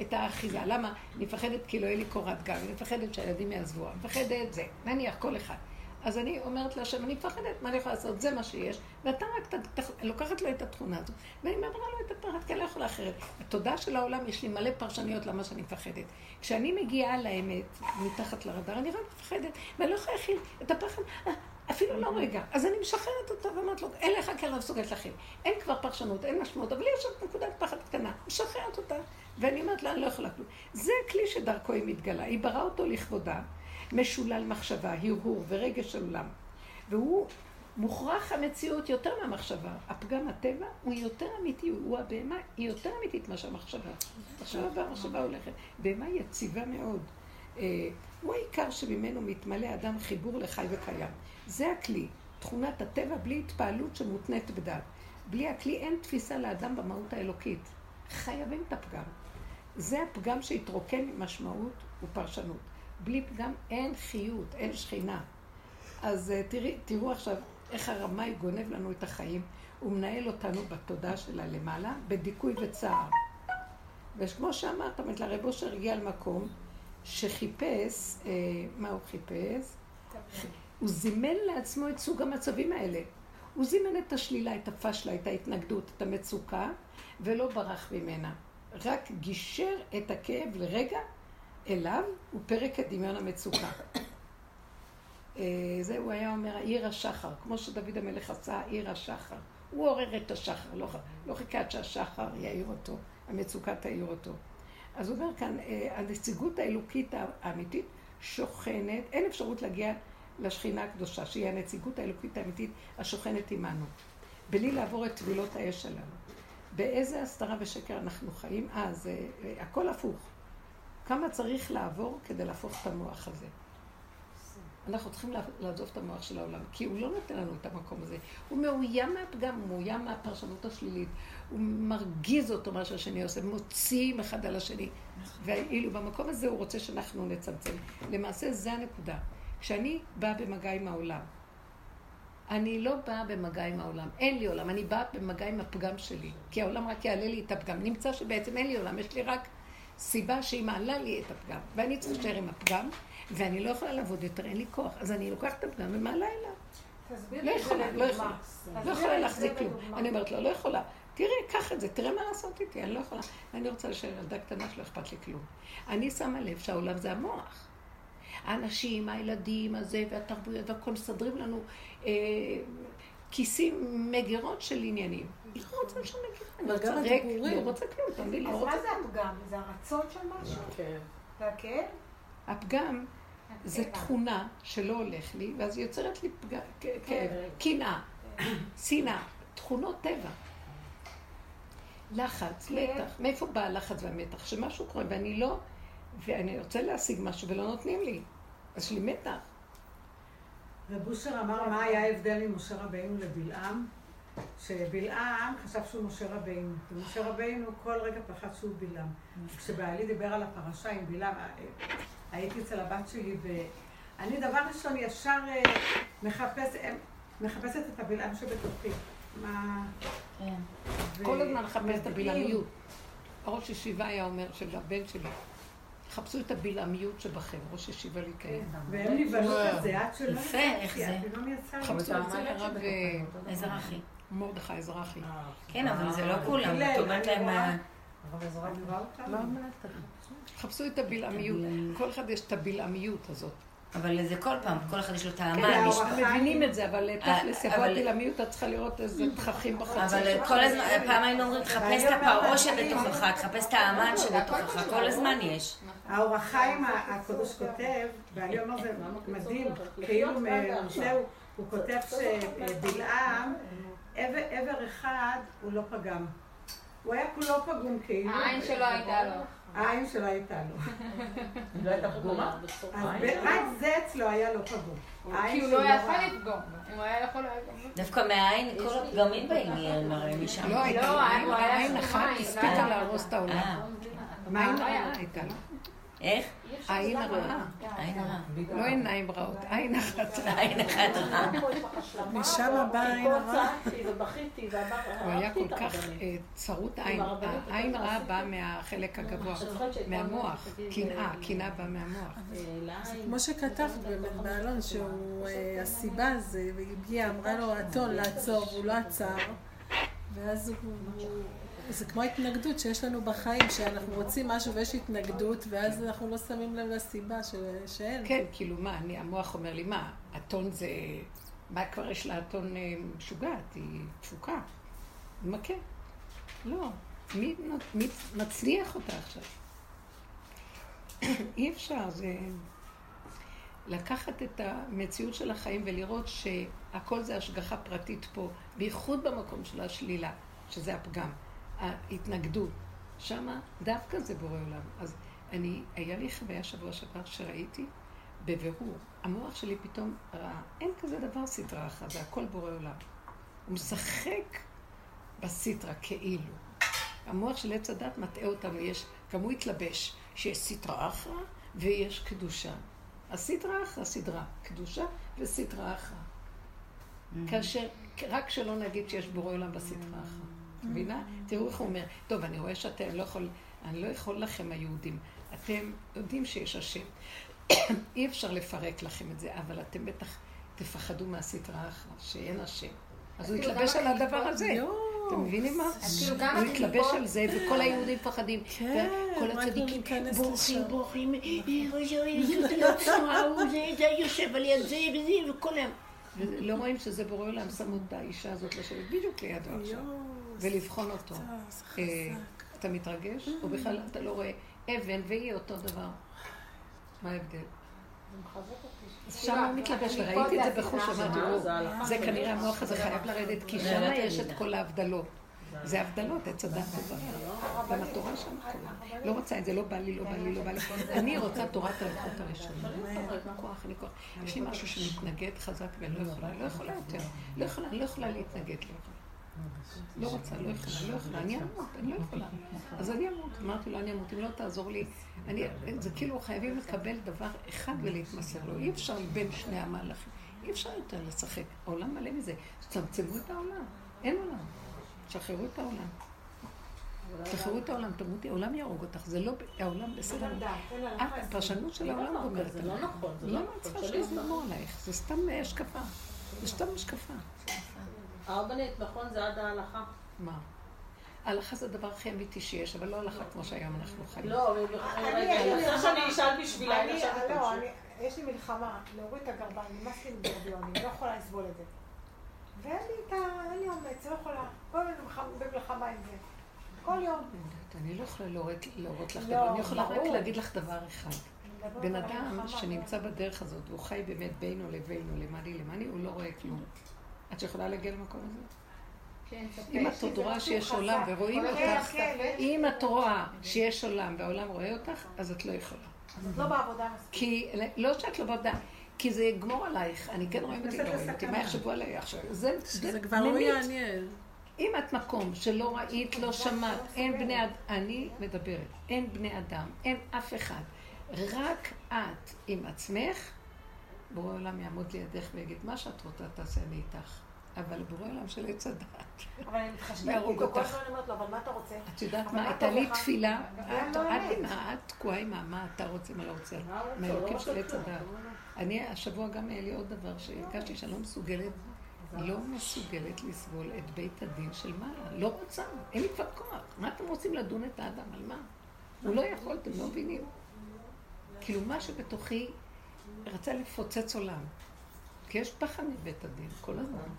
את האחיזה. למה? אני מפחדת כי לא יהיה לי קורת גג, אני מפחדת שהילדים יעזבו, אני מפחדת זה. נניח כל אחד. אז אני אומרת להשם, אני מפחדת, מה אני יכולה לעשות? זה מה שיש. ואתה רק ת- ת- לוקחת לו את התכונה הזאת. ואני מעבירה לו את הפחד, כי אני לא יכולה אחרת. התודעה של העולם, יש לי מלא פרשניות למה שאני מפחדת. כשאני מגיעה לאמת, מתחת לרדאר, אני רק מפחדת, ואני לא יכולה להכיל את הפחד, אה, אפילו לא רגע. אז אני משחררת אותה ואומרת לו, אין לך כי אני לא מסוגלת להכיל. אין כבר פרשנות, אין משמעות, אבל יש עוד נקודת פחד קטנה. משחררת אותה. ואני אומרת לה, אני לא יכולה כלום. זה הכלי שדרכו היא מתגלה. היא בראה אותו לכבודה. משולל מחשבה, הרהור ורגש של עולם. והוא מוכרח המציאות יותר מהמחשבה. הפגם הטבע הוא יותר אמיתי, הוא הבהמה, היא יותר אמיתית מאשר המחשבה. מחשבה והמחשבה הולכת. בהמה יציבה מאוד. אה, הוא העיקר שממנו מתמלא אדם חיבור לחי וקיים. זה הכלי, תכונת הטבע בלי התפעלות שמותנית בדעת. בלי הכלי אין תפיסה לאדם במהות האלוקית. חייבים את הפגם. זה הפגם שהתרוקן משמעות ופרשנות. בלי פגם אין חיות, אין שכינה. אז אה, תראי, תראו עכשיו איך הרמאי גונב לנו את החיים. הוא מנהל אותנו בתודעה שלה למעלה, בדיכוי וצער. וכמו שאמרת, אומרת לה, רב אושר הגיע למקום שחיפש, אה, מה הוא חיפש? הוא זימן לעצמו את סוג המצבים האלה. הוא זימן את השלילה, את הפשלה, את ההתנגדות, את המצוקה, ולא ברח ממנה. רק גישר את הכאב לרגע אליו, ופרק את דמיון המצוקה. אה, זה הוא היה אומר, עיר השחר, כמו שדוד המלך עשה, עיר השחר. הוא עורר את השחר, לא, לא חיכה עד שהשחר יעיר אותו, המצוקה תעיר אותו. אז הוא אומר כאן, אה, הנציגות האלוקית האמיתית שוכנת, אין אפשרות להגיע לשכינה הקדושה, שהיא הנציגות האלוקית האמיתית השוכנת עמנו, בלי לעבור את טבילות האש שלנו. באיזה הסתרה ושקר אנחנו חיים? אה, זה הכל הפוך. כמה צריך לעבור כדי להפוך את המוח הזה? אנחנו צריכים לעזוב את המוח של העולם, כי הוא לא נותן לנו את המקום הזה. הוא מאוים מהפגם, הוא מאוים מהפרשנות השלילית. הוא מרגיז אותו מה שהשני עושה, מוציאים אחד על השני. ואילו במקום הזה הוא רוצה שאנחנו נצמצם. למעשה זה הנקודה. כשאני באה במגע עם העולם, אני לא באה במגע עם העולם, אין לי עולם, אני באה במגע עם הפגם שלי, כי העולם רק יעלה לי את הפגם. נמצא שבעצם אין לי עולם, יש לי רק סיבה שהיא מעלה לי את הפגם, ואני צריכה להישאר עם הפגם, ואני לא יכולה לעבוד יותר, אין לי כוח, אז אני לוקחת את הפגם ומעלה אליו. לא יכולה, לא יכולה, לא יכולה להחזיק כלום. אני אומרת לו, לא יכולה. תראה, קח את זה, תראה מה לעשות איתי, אני לא יכולה. אני רוצה להישאר ילדה קטנה שלא אכפת לי כלום. אני שמה לב שהעולם זה המוח. האנשים, הילדים, הזה והתרבויות והכל מסדרים לנו אה, כיסים, מגירות של עניינים. היא לא רוצה שם מגירה, אני רוצה ריק, לא רוצה כלום, אתה מבין? אז מה זה הפגם? זה הרצון של משהו? כן. והכאב? הפגם זה תכונה שלא הולך לי, ואז היא יוצרת לי כאב, כן. קנאה, שנאה, תכונות טבע. לחץ, כן. מתח. מאיפה בא הלחץ והמתח? שמשהו קורה ואני לא, ואני רוצה להשיג משהו ולא נותנים לי. אז יש לי מתח. רב אושר אמר מה היה ההבדל ממשה רבינו לבלעם? שבלעם חשב שהוא משה רבינו, ומשה רבינו כל רגע פחד שהוא בלעם. כשבעלי דיבר על הפרשה עם בלעם, הייתי אצל הבת שלי, ואני דבר ראשון ישר אה, מחפש, אה, מחפשת את הבלעם שבתוכי. מה... כן. כל הזמן מחפש את הבלעמיות. הראש ישיבה היה אומר של הבן שלי. חפשו את הבלעמיות שבכם, ראש ישיבה לי כאלה. והם נבהלו כזה, עד שלא... יפה, איך זה? חפשו את זה לרב... אזרחי. מרדכי אזרחי. כן, אבל זה לא כולם, את אומרת להם... לא חפשו את הבלעמיות, כל אחד יש את הבלעמיות הזאת. אבל זה כל פעם, כל אחד יש לו טעמה. כן, מבינים את זה, אבל תכלס יבוא הבלעמיות, את צריכה לראות איזה תככים בחצי. אבל כל הזמן, פעם היינו אומרים, תחפש את הפרעה שבתוכך, תחפש את האמן שבתוכך, כל הזמן יש. האור החיים הקדוש כותב, ואני אומר זה מדהים, כאילו זהו, הוא כותב שבלעם, עבר אחד הוא לא פגם. הוא היה כולו פגום כאילו. העין שלו הייתה לו. העין שלו הייתה לו. היא לא הייתה פגומה? רק זה אצלו היה לא פגום. כי הוא לא יכול לפגום. אם הוא היה יכול... דווקא מהעין כל הפגמים באים משם. לא, העין אחת הספיקה להרוס את העולם. מה הייתה לו? איך? עין הרעה. עין הרעה. לא עיניים רעות, עין אחת רעה. עין אחת רעה. משם באה עין הרעה. הוא היה כל כך צרות עין. העין רעה באה מהחלק הגבוה, מהמוח. קנאה, קנאה באה מהמוח. כמו שכתבת באמת באלון, שהסיבה זה, והגיעה, אמרה לו אתון לעצור, והוא לא עצר. ואז הוא... זה כמו התנגדות שיש לנו בחיים, שאנחנו רוצים משהו ויש התנגדות, ואז אנחנו לא שמים לב לסיבה. שאין. כן, כאילו מה, אני, המוח אומר לי, מה, אתון זה... מה כבר יש לאתון אה, משוגעת? היא תפוקה. מכה. לא. מי, מי מצליח אותה עכשיו? אי אפשר, זה... לקחת את המציאות של החיים ולראות שהכל זה השגחה פרטית פה, בייחוד במקום של השלילה, שזה הפגם. ההתנגדות. שמה דווקא זה בורא עולם. אז אני, היה לי חוויה שבוע שעבר שראיתי בבירור, המוח שלי פתאום ראה, אין כזה דבר סדרה אחת, זה הכל בורא עולם. הוא משחק בסיטרה, כאילו. המוח של עץ הדת מטעה אותנו, יש, גם הוא התלבש, שיש סיטרה אחרא ויש קדושה. הסיטרה אחרא, סדרה, קדושה וסיטרה אחרא. כאשר, רק שלא נגיד שיש בורא עולם בסטרה אחרא. מבינה? תראו איך הוא אומר, טוב, אני רואה שאתם לא יכול, אני לא יכול לכם היהודים. אתם יודעים שיש השם. אי אפשר לפרק לכם את זה, אבל אתם בטח תפחדו מהסטרה האחרונה, שאין השם. אז הוא כאילו, התלבש על הדבר הזה. אתם מבינים מה? כאילו הוא התלבש על זה, וכל היהודים פחדים. כן, לא הצדיקים בורחים. בורחים, אה, לא זה, יושב על יד זה וזה, וכל היום. ולא רואים שזה בורא עולם, שמו את האישה הזאת לשבת בדיוק לידו עכשיו, ולבחון אותו. אה. אתה מתרגש, או בכלל אתה לא רואה אבן והיא אותו דבר. מה ההבדל? שם הוא מתלבש, וראיתי את זה בחוש, אמרתי, אה, "או, זה. כנראה המוח הזה חייב לרדת, כי שם יש את כל ההבדלות. זה הבדלות, עץ הדת וברר. גם התורה שם כל לא רוצה את זה, לא בא לי, לא בא לי, לא בא לי. אני רוצה תורת הלכות הראשונה. כוח, אני כוח. יש לי משהו שמתנגד חזק ואני לא יכולה, לא יכולה יותר. לא יכולה, אני לא יכולה להתנגד לו. לא רוצה, לא יכולה, לא יכולה, אני אמות, אני לא יכולה. אז אני אמות, אמרתי לו, אני אמות, אם לא תעזור לי, אני, זה כאילו חייבים לקבל דבר אחד ולהתמסר לו. אי אפשר בין שני המהלכים, אי אפשר יותר לשחק. העולם מלא מזה. צמצמו את העולם, אין עולם. שחררו את העולם. שחררו את העולם, תמותי, העולם יהרוג אותך, זה לא, העולם בסדר. את, הפרשנות של העולם אומרת זה לא. נכון, זה לא למה נכון. את צריכה שיזממו עלייך? זה סתם השקפה. זה סתם השקפה. הרבנית, נכון, זה עד ההלכה. מה? ההלכה זה הדבר הכי אמיתי שיש, אבל לא הלכה כמו שהיום אנחנו חיים. לא, אני- לפני שאני אשאל בשבילה, אני אני, עכשיו לא, תמשיך. יש לי מלחמה, להוריד את הגרביים, נמאס לי מגרביונים, אני לא יכולה לסבול את זה. ואין לי את ה... אין לי אומץ, לא יכולה. כל הזמן במלחמה- במלחמה עם זה. כל יום. אני לא יכולה להורות לך לא, דבר, אני יכולה רק. להגיד לך דבר אחד. בן אדם שנמצא בדרך הזאת, והוא חי באמת בינו לבינו, למעני למעני, הוא לא רואה כלום. את יכולה להגיע למקום הזה? כן, אם. את רואה שיש. עולם ורואים אותך, אם את רואה שיש עולם והעולם רואה אותך, אז את לא יכולה. אז את לא בעבודה מספיק. כי, לא שאת לא בעבודה, כי זה יגמור עלייך. אני כן רואים אותי, לא רואים אותי, מה יחשבו עליי עכשיו? זה שזה כבר לא. יעניין. אם את מקום שלא ראית, לא שמעת, אין בני אדם, אני מדברת, אין בני אדם, אין אף אחד. רק את עם עצמך, בורא עולם יעמוד לידך ויגיד, מה שאת רוצה תעשה אני איתך. אבל בורא עולם של עץ הדת. אבל אני מתחשבנת יהרוג איתו, כל. הזמן אני אומרת לו, אבל מה אתה רוצה? את יודעת מה, הייתה לי? תפילה, את לא תקועה עם מה אתה רוצה, מה לא רוצה, מה הוא רוצה? מהאלוקים לא של עץ. הדת. אני, השבוע גם היה לי עוד דבר שהרגשתי שאני לא מסוגלת, לא מסוגלת לסבול את בית הדין של מעלה. לא רוצה, אין לי כבר כוח. מה אתם רוצים לדון את האדם? על מה? הוא לא יכול, אתם לא מבינים. כאילו, מה שבתוכי רצה לפוצץ עולם. כי יש פחד מבית הדין כל הזמן.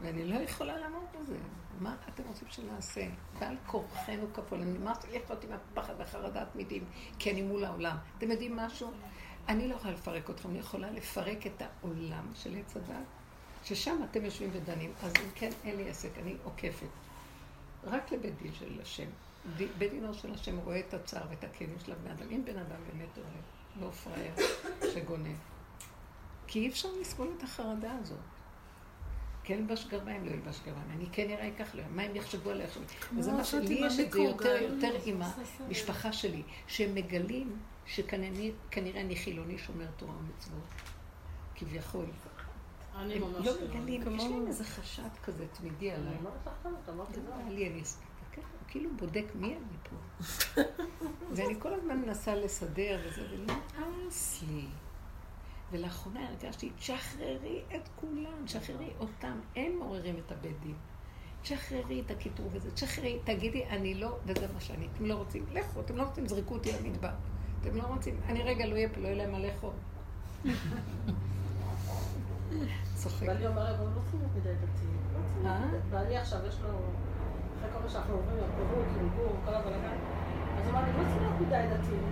ואני לא יכולה לעמוד בזה. מה אתם רוצים שנעשה? בעל כורחנו כפול. אני נמאס לי לחיות עם הפחד והחרדה התמידים, כי אני מול העולם. אתם יודעים משהו? אני לא יכולה לפרק אתכם, אני יכולה לפרק את העולם של עץ הדת, ששם אתם יושבים ודנים. אז אם כן, אין לי עסק, אני עוקפת. רק לבית דין של השם. בית דינו של השם רואה את הצער ואת הכאבים של הבני אדם. אם בן אדם באמת אוהב, לא פראייר שגונב. כי אי אפשר לסבול את החרדה הזאת. כן ילבש גרביים, לא ילבש גרביים. אני כן אראה כך, לא. מה הם יחשבו עליי עכשיו? וזה מה שלי יש את זה יותר. יותר עם המשפחה שלי, שהם מגלים שכנראה אני חילוני שומר תורה ומצוות. כביכול. אני הם ממש לא לא. מגלים, יש להם איזה חשד כזה תמידי אני עליי. אומרת לך את אמרתי זה לא. לא הוא כאילו בודק מי אני פה. ואני כל הזמן מנסה לסדר וזה, ונמאס לי. ולאחרונה הרגשתי, תשחררי את כולם, תשחררי אותם, הם מעוררים את הבית דין. תשחררי את הקיטור וזה, תשחררי, תגידי, אני לא, וזה מה שאני. אתם לא רוצים, לכו, אתם לא רוצים, זרקו אותי למדבר. אתם לא רוצים, אני רגע לא אהיה פה, לא יהיה להם מה לאכול. צוחק. בעלי אומר, אבל לא צריכים להיות מדי דתיים. לא צריכים אה? בעלי עכשיו יש לו, אחרי כל מה שאנחנו עוברים, הפירוק, ערבוב, כל הבלגן, אז הוא אמר לי, לא צריכים להיות מדי דתיים.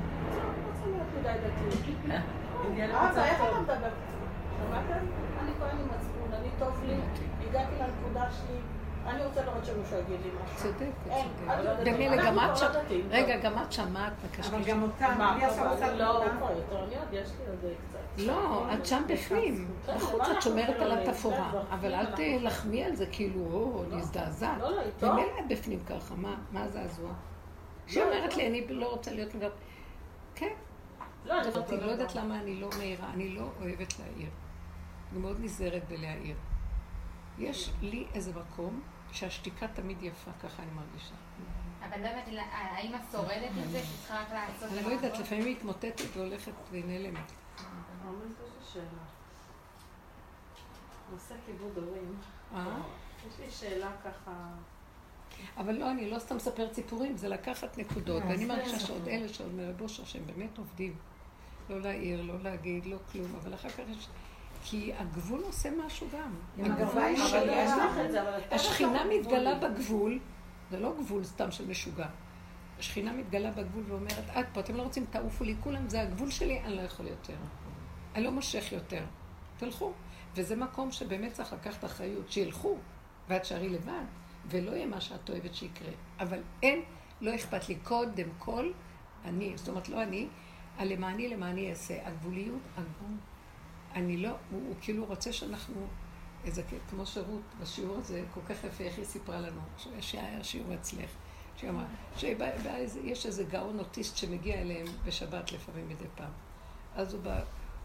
לא צריכים להיות מדי דתיים. אבא, איך אתה מדבר? שמעתם? אני כהן עם מצפון, אני טוב לי, הגעתי לנקודה שלי, אני רוצה לראות שמישהו יגיד לי משהו. צודק, אין, צודק. אני לא אנחנו גם את לא דתיים. רגע, גם את שמעת אבל מקשקשת. גם אותם, מה, אני עכשיו אבל עושה לא, יותר, אני עוד, יש לי עוד קצת. לא, את שם בפנים. בחוץ את שומרת אנחנו על לא התפאורה, אבל אל תלחמי על זה כאילו, או, נזדעזעת. לא, לא, איתו. במילא את בפנים ככה, מה- מה הזעזוע? שהיא אומרת לי, אני לא רוצה להיות מבט... כן, לא, אני לא לא יודעת למה אני לא מעירה, אני לא אוהבת להעיר. אני מאוד נזהרת בלהעיר. יש לי איזה מקום שהשתיקה תמיד יפה, ככה אני מרגישה. אבל לא האם את שורדת את זה שצריכה רק לעשות... אני לא יודעת, לפעמים היא מתמוטטת והולכת ונעלמת. נושא כיבוד הורים. אה? יש לי שאלה ככה... אבל לא, אני לא סתם מספר ציפורים, זה לקחת נקודות, ואני מרגישה שעוד אלה שעוד מרב אושר, שהם באמת עובדים. לא להעיר, לא להגיד, לא כלום, אבל אחר כך יש... כי הגבול עושה משהו גם. הגבול אבל יש של... לך את זה, אבל אתם השכינה לא מתגלה. בגבול, זה לא גבול סתם של משוגע. השכינה מתגלה בגבול ואומרת, עד פה, אתם לא רוצים, תעופו לי, כולם, זה הגבול שלי, אני לא יכול יותר. אני לא מושך יותר. תלכו. וזה מקום שבאמת צריך לקחת אחריות, שילכו, ואת שערי לבד, ולא יהיה מה שאת אוהבת שיקרה. אבל אין, לא אכפת לי. קודם כל, אני, זאת אומרת, לא אני, הלמעני למעני אעשה. הגבוליות, הגבול. אני לא, הוא, הוא כאילו רוצה שאנחנו, איזה, כמו שרות בשיעור הזה, כל כך יפה, איך היא סיפרה לנו, שהיה שיעור אצלך, שהיא אמרה, שיש איזה גאון אוטיסט שמגיע אליהם בשבת לפעמים מדי פעם. אז הוא בא,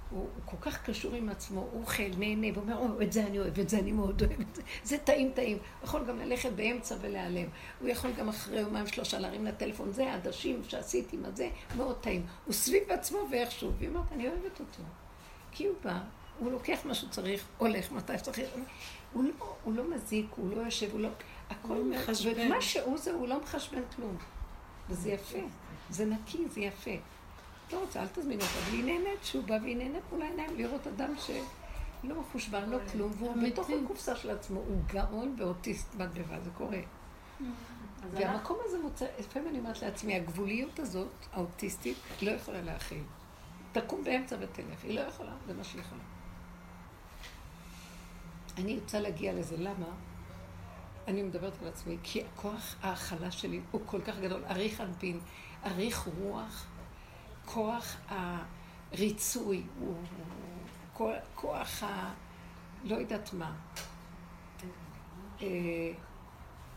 הוא, הוא כל כך קשור עם עצמו, הוא אוכל, נהנה, ואומר, או, את זה אני אוהב, את זה אני מאוד אוהב, את זה, זה טעים טעים. הוא יכול גם ללכת באמצע ולהיעלם. הוא יכול גם אחרי יומיים שלושה להרים לטלפון, זה העדשים שעשיתי, מה זה, מאוד טעים. הוא סביב עצמו ואיכשהו, והיא אומרת, אני אוהבת אותו. כי הוא בא, הוא לוקח מה שהוא צריך, הולך מתי שצריך, הוא לא, הוא לא מזיק, הוא לא יושב, הוא לא... הכל הוא לא מחשבן. ואת מה שהוא זה, הוא לא מחשבן כלום. וזה יפה, זה נקי, זה יפה. לא רוצה, אל תזמין אותה, אבל היא נהנית שהוא בא והיא נהנית מול העיניים לראות אדם שלא מחושבן, לא כלום, והוא. בתוך הקופסה של עצמו, הוא גאון ואוטיסט בד בבד, זה קורה. אז והמקום הזה מוצא, לפעמים אני אומרת לעצמי, הגבוליות הזאת, האוטיסטית, לא יכולה להכיל. תקום באמצע ותלך, היא לא יכולה, זה מה שהיא יכולה. אני רוצה להגיע לזה, למה? אני מדברת על עצמי, כי הכוח ההכלה שלי הוא כל כך גדול, אריך אנפין, אריך רוח, כוח הריצוי, הוא, כוח ה... לא יודעת מה.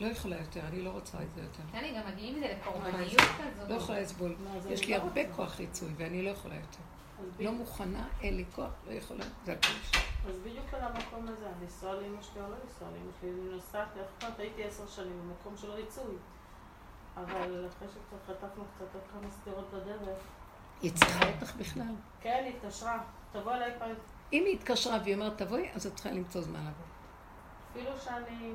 לא יכולה יותר, אני לא רוצה את זה יותר. כן, גם מגיעים לזה לקורבניות כזאת. לא יכולה לסבול. יש לי לא הרבה. כוח ריצוי ואני לא יכולה יותר. לא מוכנה, אין לי כוח, לא יכולה, זה הכול. אז בדיוק על המקום הזה, לנסוע לאמא שלי או לא לנסוע לאמא שלי, אני נוסעת, איך פעם הייתי עשר שנים במקום של ריצוי. אבל אחרי שקצת חטפנו קצת עוד כמה סטירות בדרך, היא צריכה אותך בכלל. כן, היא התקשרה, תבוא אליי פעם, אם היא התקשרה והיא אומרת תבואי, אז את צריכה למצוא זמן לבוא. אפילו שאני,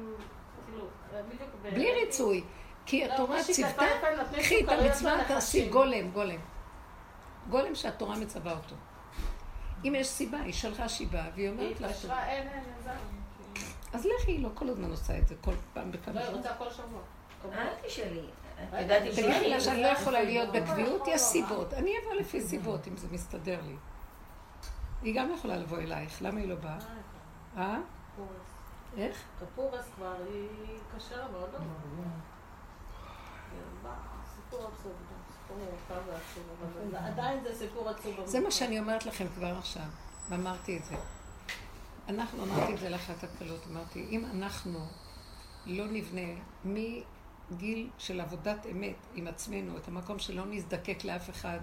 בלי ריצוי. כי לא, התורה ציוותה, קחי את המצווה. תעשי גולם, גולם. גולם שהתורה מצווה אותו. אם יש סיבה, היא שלחה שיבה, והיא היא אומרת לך, התקשרה, אין, אין, אין. אז לכי, היא לא כל הזמן עושה את זה, כל פעם בכמה לא, היא. רוצה כל שבוע. אל תשאלי. תגידי לה שאני לא יכולה היא להיות לא? בקביעות, לא, יש לא. סיבות. אני אבוא לפי סיבות, אם זה מסתדר לי. היא גם יכולה לבוא אלייך, למה היא לא באה? אה? איך? קפורס כבר, היא קשה מאוד אבל זה- מה שאני אומרת לכם כבר עכשיו, ואמרתי את זה. אנחנו, אמרתי את זה לאחת הקלות, אמרתי, אם אנחנו לא נבנה מגיל של עבודת אמת עם עצמנו, את המקום שלא נזדקק לאף אחד,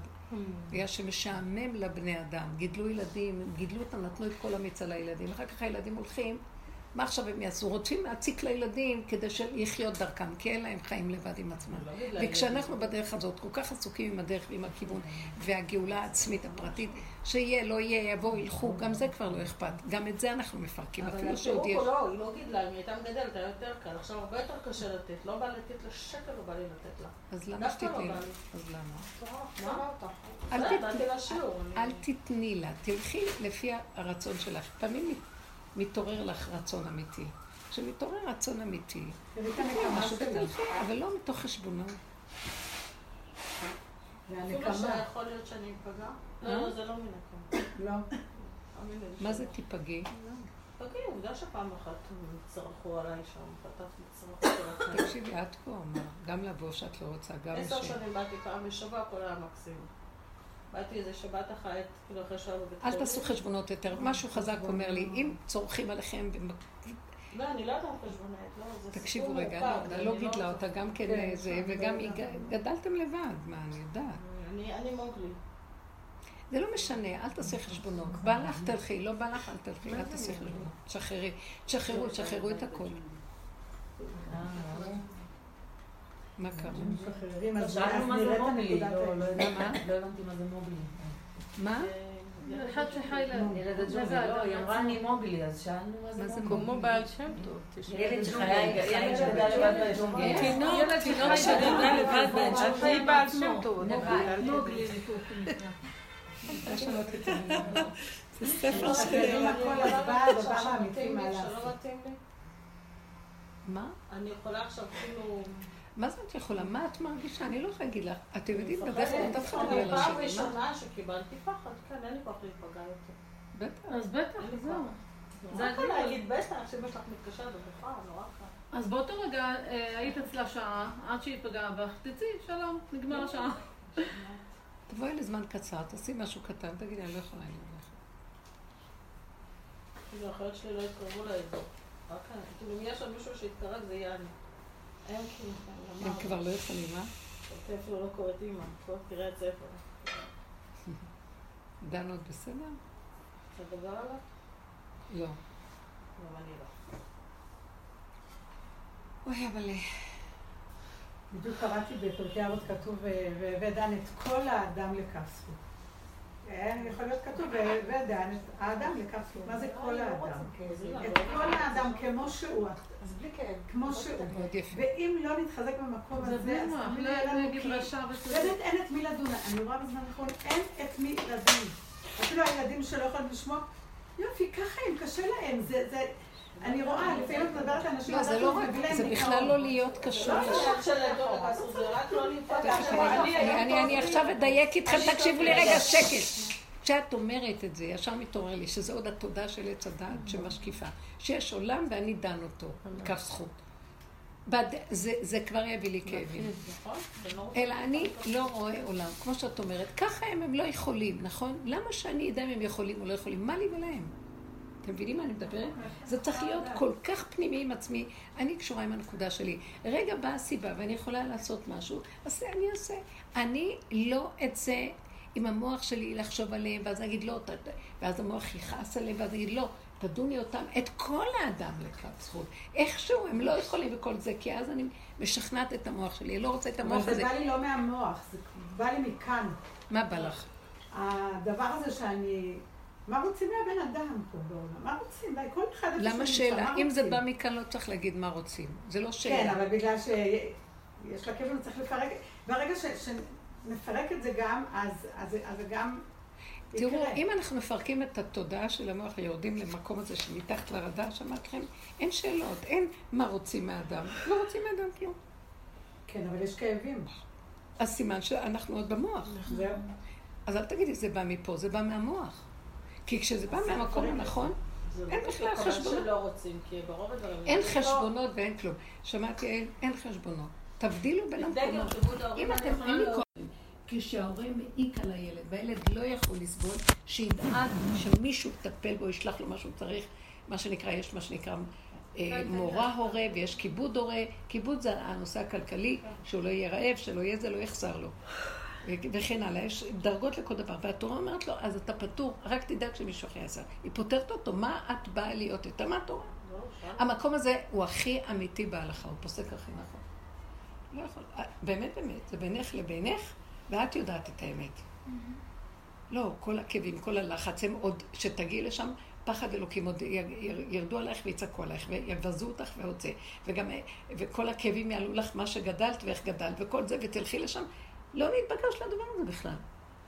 בגלל שמשעמם לבני אדם, גידלו ילדים, גידלו אותם, נתנו את כל המיץ על הילדים, אחר כך הילדים הולכים, מה עכשיו הם יעשו? רוצים להציק לילדים כדי לחיות דרכם, כי אין להם חיים לבד עם עצמם. לא וכשאנחנו בדרך הזאת כל כך עסוקים עם הדרך ועם הכיוון והגאולה העצמית הפרטית, שיהיה, לא יהיה, יבואו, ילכו, גם זה כבר לא אכפת. גם את זה אנחנו מפרקים, אבל אפילו שעוד יש. הפירוק הוא לא, היא לא גידלה, אם היא הייתה מגדלת, היה יותר קל. עכשיו הרבה יותר קשה לתת. לא בא לתת לה שקל, לא בא לי לתת לה. אז למה לא שתתני לה? אז למה? מה? אותה. אל תתני- לה תלכי לפי הרצון שלך. פעמים מתעורר לך רצון אמיתי. כשמתעורר רצון אמיתי, הנקמה משהו. ותלכי, אבל לא מתוך חשבונות. אפילו והנקמה. שיכול להיות שאני אפגע. לא, לא, זה לא מנקמה. לא. לי מה. זה תיפגעי? תגיעו, בגלל שפעם אחת צרחו עליי שם, פתחתי צרחות על עצמי. תקשיבי, את פה, מה? גם לבוא שאת לא רוצה, גם עשר ש... שנים באתי פעם בשבוע, הכל היה מקסים. באתי איזה שבת אחת, כאילו אחרי שעה בבית אל תעשו חשבונות יותר. משהו חזק אומר לי, אם צורכים עליכם, לא, אני לא יודעת חשבונית, לא, זה תקשיבו. רגע, לא גידלה אותה, גם כן כן, זה, אני וגם לא. ג- גדלתם לבד, מה, אני יודעת. אני אני מוגלי. זה לא משנה, אל תעשי חשבונות. בא לך תלכי, לא בא לך אל תלכי, אל תעשי חשבונות. תשחררי, תשחררו, תשחררו את הכל. מה קרה? משחררים, אז מה נראה זה את הנקודת לא לא. הבנתי לא מה זה מובלי. מה? אה, אחד שחי ל... ילד זה הג'ונגל, לא, היא אמרה. אני מובלי, אז שאלנו מה מה זה מובלי. כמו בעל שם טוב. ילד שחיה, ילד שגדל לבד בג'ונגל. תינוק, תינוק שגדל לבד בעצמו. היא בעל שם טוב. לא את המילה. זה ספר משחררים שלם. הכל, אז בא הדבר האמיתי מה שלא לעשות. מתאים לי. מה? אני יכולה עכשיו כאילו... מה זה את יכולה? מה את מרגישה? אני לא יכולה להגיד לך. אתם יודעים, בדרך כלל אף אחד לא אני אומר פעם? ראשונה שקיבלתי פחד, כן, אין לי כוח להיפגע יותר. בטח. אז בטח, זהו. זה הגבול. להגיד בטח, שאמא שלך מתקשרת ובכלל, נורא קל. אז באותו רגע אה, היית אצלה שעה, עד שהיא פגעה בך, תצאי, שלום, נגמר השעה. תבואי לזמן קצר, תעשי משהו קטן, תגידי, אני לא יכולה להיות לך. כאילו, האחיות שלי לא התקרבו לאזור. רק. כאילו, אם יש עוד מישהו שיתקרב, זה יהיה אני. הם כאילו, הם כבר לא יכולים? אותי אפילו לא קוראת אימא, קוראת תראה את ספר. דן עוד בסדר? אתה מדבר עליו? לא. גם אני לא. אוי, אבל... אה, בדיוק קראתי בפרקי אבות כתוב, "ו- והבא דן את כל האדם לכף זכות. אה, יכול להיות כתוב, והבא דן את האדם לכף. מה זה כל האדם? את כל האדם כמו שהוא, אז בלי כאב. כמו שהוא. ואם לא נתחזק במקום זה הזה, אז תמיד לא יהיה לנו כי-. באמת אין את מי לדון. אני רואה בזמן האחרון, אין את מי לדון. אפילו הילדים שלא יכולים לשמוע, יופי, ככה הם, קשה להם. זה, זה, אני רואה, לפעמים את מדברת על אנשים, לא, זה לא רק, זה בכלל לא להיות קשור. לא עניין של לדור לכעסות, זה רק לא. תכף, אני- עכשיו אדייק איתכם, תקשיבו לי רגע, שקט. כשאת אומרת את זה, ישר מתעורר לי שזה עוד התודה של עץ הדעת שמשקיפה. שיש עולם ואני דן אותו, כף זכות. בד- זה, זה כבר יביא לי כאבים. נכון? זה לא אלא אני לא רואה עולם, כמו שאת אומרת, ככה הם, הם לא יכולים, נכון? למה שאני אדע אם הם יכולים או לא יכולים? מה לי ולהם? אתם מבינים מה אני מדברת? זה צריך להיות כל כך פנימי עם עצמי. אני קשורה עם הנקודה שלי. רגע באה הסיבה ואני יכולה לעשות משהו, אז זה אני אעשה. אני לא אצא עם המוח שלי לחשוב עליהם, ואז אגיד לא, ואז המוח יכעס עליהם, ואז אגיד לא, תדוני אותם, את כל האדם לכף זכות. איכשהו הם לא יכולים וכל זה, כי אז אני משכנעת את המוח שלי, אני לא רוצה את אבל המוח זה הזה. בא לי לא מהמוח, זה בא לי מכאן. מה בא לך? הדבר הזה שאני... מה רוצים מהבן אדם פה בעולם? מה רוצים? די, כל אחד... למה שאלה? אם זה? בא מכאן לא צריך להגיד מה רוצים. זה לא כן, שאלה. אבל בגלל שיש לה כיוון, צריך לפרק... ברגע שנפרק את זה גם, אז אז זה אז זה גם תראו, יקרה. אם אנחנו מפרקים את התודעה של המוח ויורדים למקום הזה שמתחת לרדאר, שמעת לכם? אין שאלות, אין מה רוצים מהאדם. לא רוצים מהאדם כלום. כן, אבל יש כאבים. אז סימן שאנחנו עוד במוח. זהו. אז אל תגידי, זה בא מפה, זה בא מהמוח. כי כשזה בא מהמקום הנכון, אין בכלל חשבונות. אין לא- חשבונות ואין כלום. שמעתי, אין, אין חשבונות. תבדילו בין המקומות. אם אתם, אין לי לא- כוח. כשההורה מעיק על הילד, והילד לא יכול לסבול, שידאג שמישהו יטפל בו, ישלח לו מה שהוא צריך, מה שנקרא, יש מה שנקרא אה, מורה הורה ויש כיבוד הורה. כיבוד זה הנושא הכלכלי, שהוא לא יהיה רעב, שלא יהיה זה, לא יחסר לו. וכן הלאה, יש דרגות לכל דבר. והתורה אומרת לו, אז אתה פטור, רק תדאג שמישהו אחר יעשה. היא פותרת אותו, מה את באה להיות יותר מהתורה? המקום הזה הוא הכי אמיתי בהלכה, הוא פוסק הכי נכון. לא יכול, באמת באמת, זה בינך לבינך, ואת יודעת את האמת. לא, כל הכאבים, כל הלחץ, הם עוד, שתגיעי לשם, פחד אלוקים עוד ירדו עלייך ויצעקו עלייך, ויבזו אותך ועוד זה. וגם, וכל הכאבים יעלו לך מה שגדלת ואיך גדלת, וכל זה, ותלכי לשם. לא נתבקש לדבר הזה בכלל.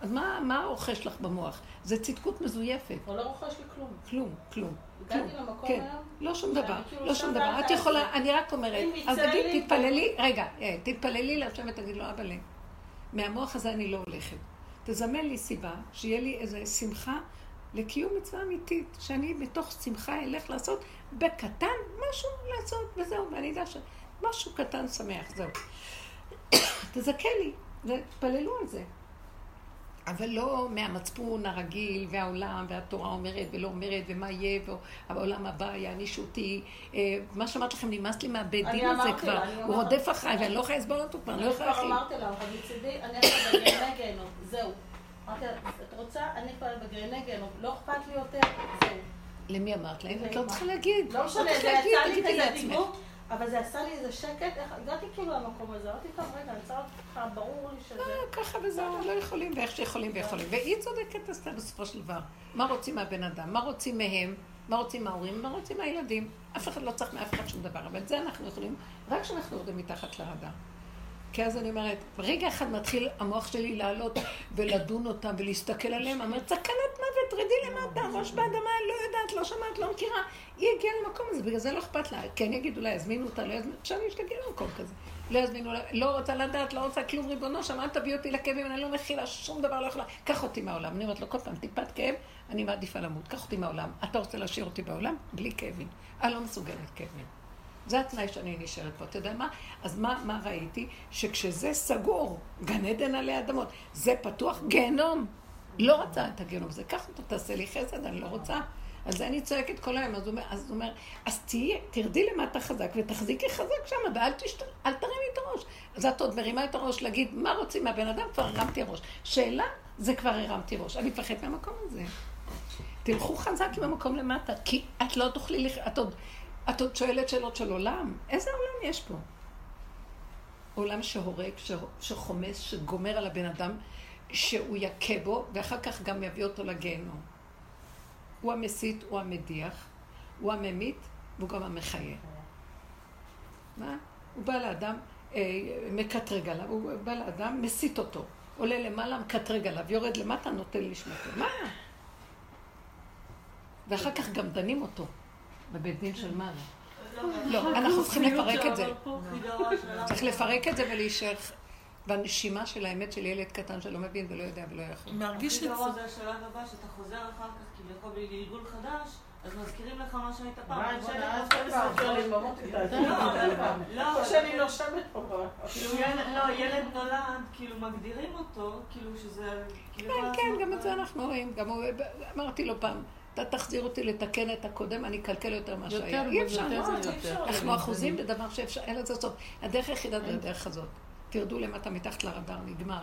אז מה, מה רוכש לך במוח? זה צדקות מזויפת. הוא לא רוכש לי כלום. כלום, כלום. הגעתי למקום כן, לא שום דבר, כאילו לא שום דבר. את. יכולה, אני רק אומרת, אז תגיד, לי- תתפללי, רגע, אה, תתפללי להשם ותגיד לו, אבא מהמוח הזה אני לא הולכת. תזמן לי סיבה, שיהיה לי איזו שמחה לקיום מצווה אמיתית, שאני בתוך שמחה אלך לעשות בקטן משהו לעשות, וזהו, ואני אדע שמשהו קטן שמח, זהו. תזכה לי, ותפללו על זה. אבל לא מהמצפון הרגיל, והעולם, והתורה אומרת ולא אומרת, ומה יהיה, והעולם הבא יעניש אותי. אה, מה שאמרת לכם, נמאס לי מהבית דין הזה כבר, הוא רודף אחריי, ואני לא יכולה לסבול אותו כבר, אני לא יכולה להכיל. אני כבר אמרתי לה, אבל מצידי, אני עכשיו בגרעיני גיהנום, זהו. אמרתי לה, את רוצה? אני כבר בגרעיני גיהנום, לא אכפת לי יותר, זהו. למי אמרת להם? את לא צריכה להגיד. לא משנה, זה יצא לי כזה דיבור. אבל זה עשה לי איזה שקט, איך הגעתי כאילו למקום הזה, אמרתי טוב, רגע, אני רוצה אותך, ברור לי שזה... אה, ככה וזהו, לא יכולים, ואיך שיכולים ויכולים. והיא צודקת עשתה בסופו של דבר. מה רוצים מהבן אדם? מה רוצים מהם? מה רוצים מההורים? מה רוצים מהילדים? אף אחד לא צריך מאף אחד שום דבר, אבל את זה אנחנו יכולים, רק כשאנחנו יורדים מתחת לרדאר. כי אז אני אומרת, ברגע אחד מתחיל המוח שלי לעלות ולדון אותם ולהסתכל עליהם, אני אומרת, סכנת מוות, רדי למטה, ראש באדמה, לא יודעת, לא שמעת, לא מכירה. היא הגיעה למקום הזה, בגלל זה לא אכפת לה. כן יגידו לה, יזמינו אותה, לא יזמינו, עכשיו יש להגיע למקום כזה. לא יזמינו לא רוצה לדעת, לא רוצה כלום, ריבונו שם, אל תביא אותי לכאבים, אני לא מכילה, שום דבר לא יכולה. קח אותי מהעולם. אני אומרת לו כל פעם, טיפת כאב, אני מעדיפה למות. קח אותי מהעולם. אתה רוצה להשאיר אותי בעולם? בלי כאבים. אני לא מסוגלת כאבים. זה התנאי שאני נשארת פה. אתה יודע מה? אז מה, מה ראיתי? שכשזה סגור, גן עדן עלי אדמות, זה פתוח, גיהנום. לא רצה את הגיהנום הזה. קח אותו, תעשה לי חסד, אני לא רוצה. על זה אני צועקת כל היום. אז הוא אומר, אז, הוא אומר, אז תהיי, תרדי למטה חזק ותחזיקי חזק שם, ואל תשת... תרימי את הראש. אז את עוד מרימה את הראש להגיד, מה רוצים מהבן אדם? כבר הרמתי ראש. שאלה, זה כבר הרמתי ראש. אני מפחד מהמקום הזה. תלכו חזק עם המקום למטה, כי את לא תוכלי, את עוד... את עוד שואלת שאלות של עולם? איזה עולם יש פה? עולם שהורג, שחומס, שגומר על הבן אדם, שהוא יכה בו, ואחר כך גם יביא אותו לגיהנום. הוא המסית, הוא המדיח, הוא הממית, והוא גם המחיה. מה? הוא בא לאדם, אה, מקטרג עליו, הוא בא לאדם, מסית אותו. עולה למעלה, מקטרג עליו, יורד למטה, נותן לשמתו. מה? ואחר כך גם דנים אותו. בבית דין של מעלה. לא, אנחנו צריכים לפרק את זה. צריך לפרק את זה ולהישאר בנשימה של האמת של ילד קטן שלא מבין ולא יודע ולא יכול. מרגיש את זה. זה השלב הבא, שאתה חוזר אחר כך כביכול בגלגול חדש. אז מזכירים לך מה שהיית פעם. לא, שאני נושמת פה. לא, ילד נולד, כאילו מגדירים אותו, כאילו שזה... כן, כן, גם את זה אנחנו רואים. גם אמרתי לו פעם. אתה תחזיר אותי לתקן את הקודם, אני אקלקל יותר ממה שהיה. אי אפשר, אנחנו אחוזים בדבר שאפשר, אין לזה סוף. הדרך היחידה זה הדרך הזאת. תרדו למטה מתחת לרדאר, נגמר.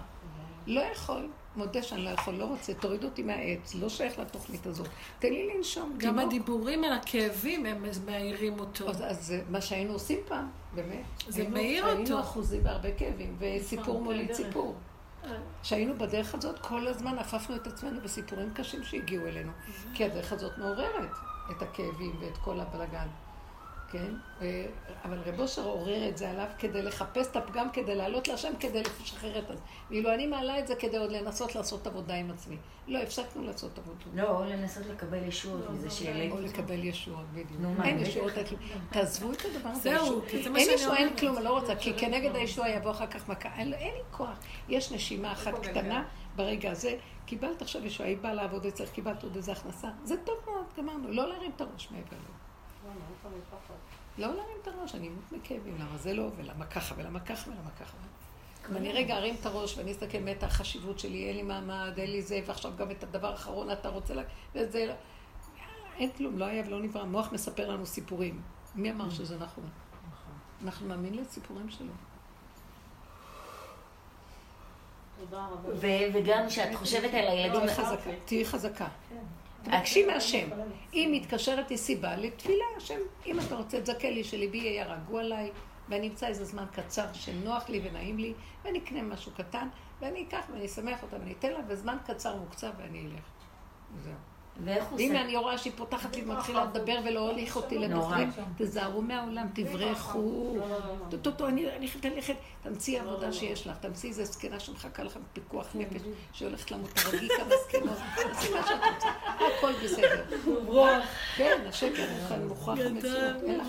לא יכול, מודה שאני לא יכול, לא רוצה, תוריד אותי מהעץ, לא שייך לתוכנית הזאת. תן לי לנשום. גם הדיבורים על הכאבים, הם מעירים אותו. אז מה שהיינו עושים פעם, באמת. זה מעיר אותו. היינו אחוזים בהרבה כאבים, וסיפור מוליד סיפור. שהיינו בדרך הזאת, כל הזמן הפפנו את עצמנו בסיפורים קשים שהגיעו אלינו. כי הדרך הזאת מעוררת את הכאבים ואת כל הבלגן. כן? אבל רב אושר עורר את זה עליו כדי לחפש את הפגם, כדי לעלות להשם, כדי לשחרר את זה. ואילו אני מעלה את זה כדי עוד לנסות לעשות עבודה עם עצמי. לא, הפסקנו לעשות עבודה. לא, או לנסות לקבל ישועות מזה שהעליתי. או לקבל ישועות, בדיוק. אין ישועות, תעזבו את הדבר הזה. זהו, אין ישועה, אין כלום, אני לא רוצה, כי כנגד הישועה יבוא אחר כך מכה. אין לי כוח. יש נשימה אחת קטנה ברגע הזה. קיבלת עכשיו ישועה, היא באה לעבוד אצלך, קיבלת עוד איזה הכנסה. זה טוב מאוד, גמרנו. לא להרים את הראש מעבר לו. לא להרים את הראש, אני אמות מכאבים, למה זה לא, ולמה ככה, ולמה ככה, ולמה ככה. אם אני רגע ארים את הראש ואני אסתכל מת החשיבות שלי, אין לי מעמד, אין לי זה, ועכשיו גם את הדבר האחרון אתה רוצה לה... וזה... לא- אין כלום, לא היה ולא נברא. המוח מספר לנו סיפורים. מי אמר שזה נכון? אנחנו מאמינים לסיפורים שלו. וגם כשאת חושבת על הילדים... תהיי חזקה. תבקשי מהשם. אם מתקשרת היא סיבה לתפילה, השם, אם אתה רוצה, תזכה לי שליבי יהיה רגוע עליי, ואני אמצא איזה זמן קצר שנוח לי ונעים לי, ואני אקנה משהו קטן, ואני אקח ואני אשמח אותה ואני אתן לה, וזמן קצר מוקצב ואני אלך. זהו. ואיך הוא עושה? אני רואה שהיא פותחת לי ומתחילה לדבר ולא הוליך אותי לבחרים, תזהרו מהעולם, תברחו. טו-טו-טו, אני חייבת ללכת, תמציאי עבודה שיש לך, תמציאי איזה זקנה שמחכה לך בפיקוח נפש, שהולכת למות, תרגי כמה זקנות, הכל בסדר. כן, השקר מוכרח המציאות, אין לך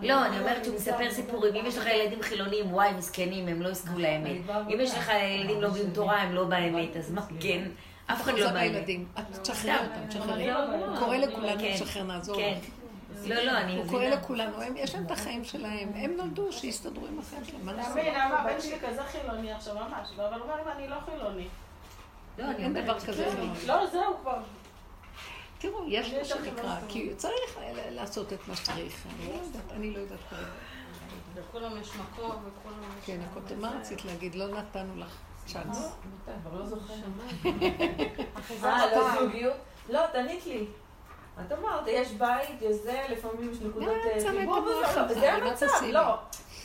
לא, אני אומרת שהוא מספר סיפורים, אם יש לך ילדים חילונים, וואי, מסכנים, הם לא יזכו לאמת. אם יש לך ילדים לא לומדים תורה, הם לא באמת, אז מה כן? אף אחד לא אחוזה בא. את תשחררי. אותם, תשחררי. לא הוא בא. קורא לכולנו כן, לשחרר, נעזור כן. לא, לא, אני הוא קורא מבינה. לכולנו, הם- יש להם את החיים שלהם, הם נולדו, שיסתדרו עם החיים שלהם, מה לעשות? תאמין, הבן שלי כזה חילוני עכשיו ממש, אבל הוא אומר אני לא חילוני. לא, אני אין דבר כזה. לא, זהו כבר. תראו, יש אני מה שנקרא. כי צריך ל- לעשות את מה שצריך. אני לא יודעת, אני לא יודעת כרגע. לכולם יש מקום וכולם יש... כן, מה רצית להגיד? לא נתנו לך צ'אנס. כבר לא זוכר. אה, לא זוגיות? לא, את ענית לי. את אמרת, יש בית, יש זה, לפעמים יש נקודות לא, אה, חיבור, זה המצב? לא.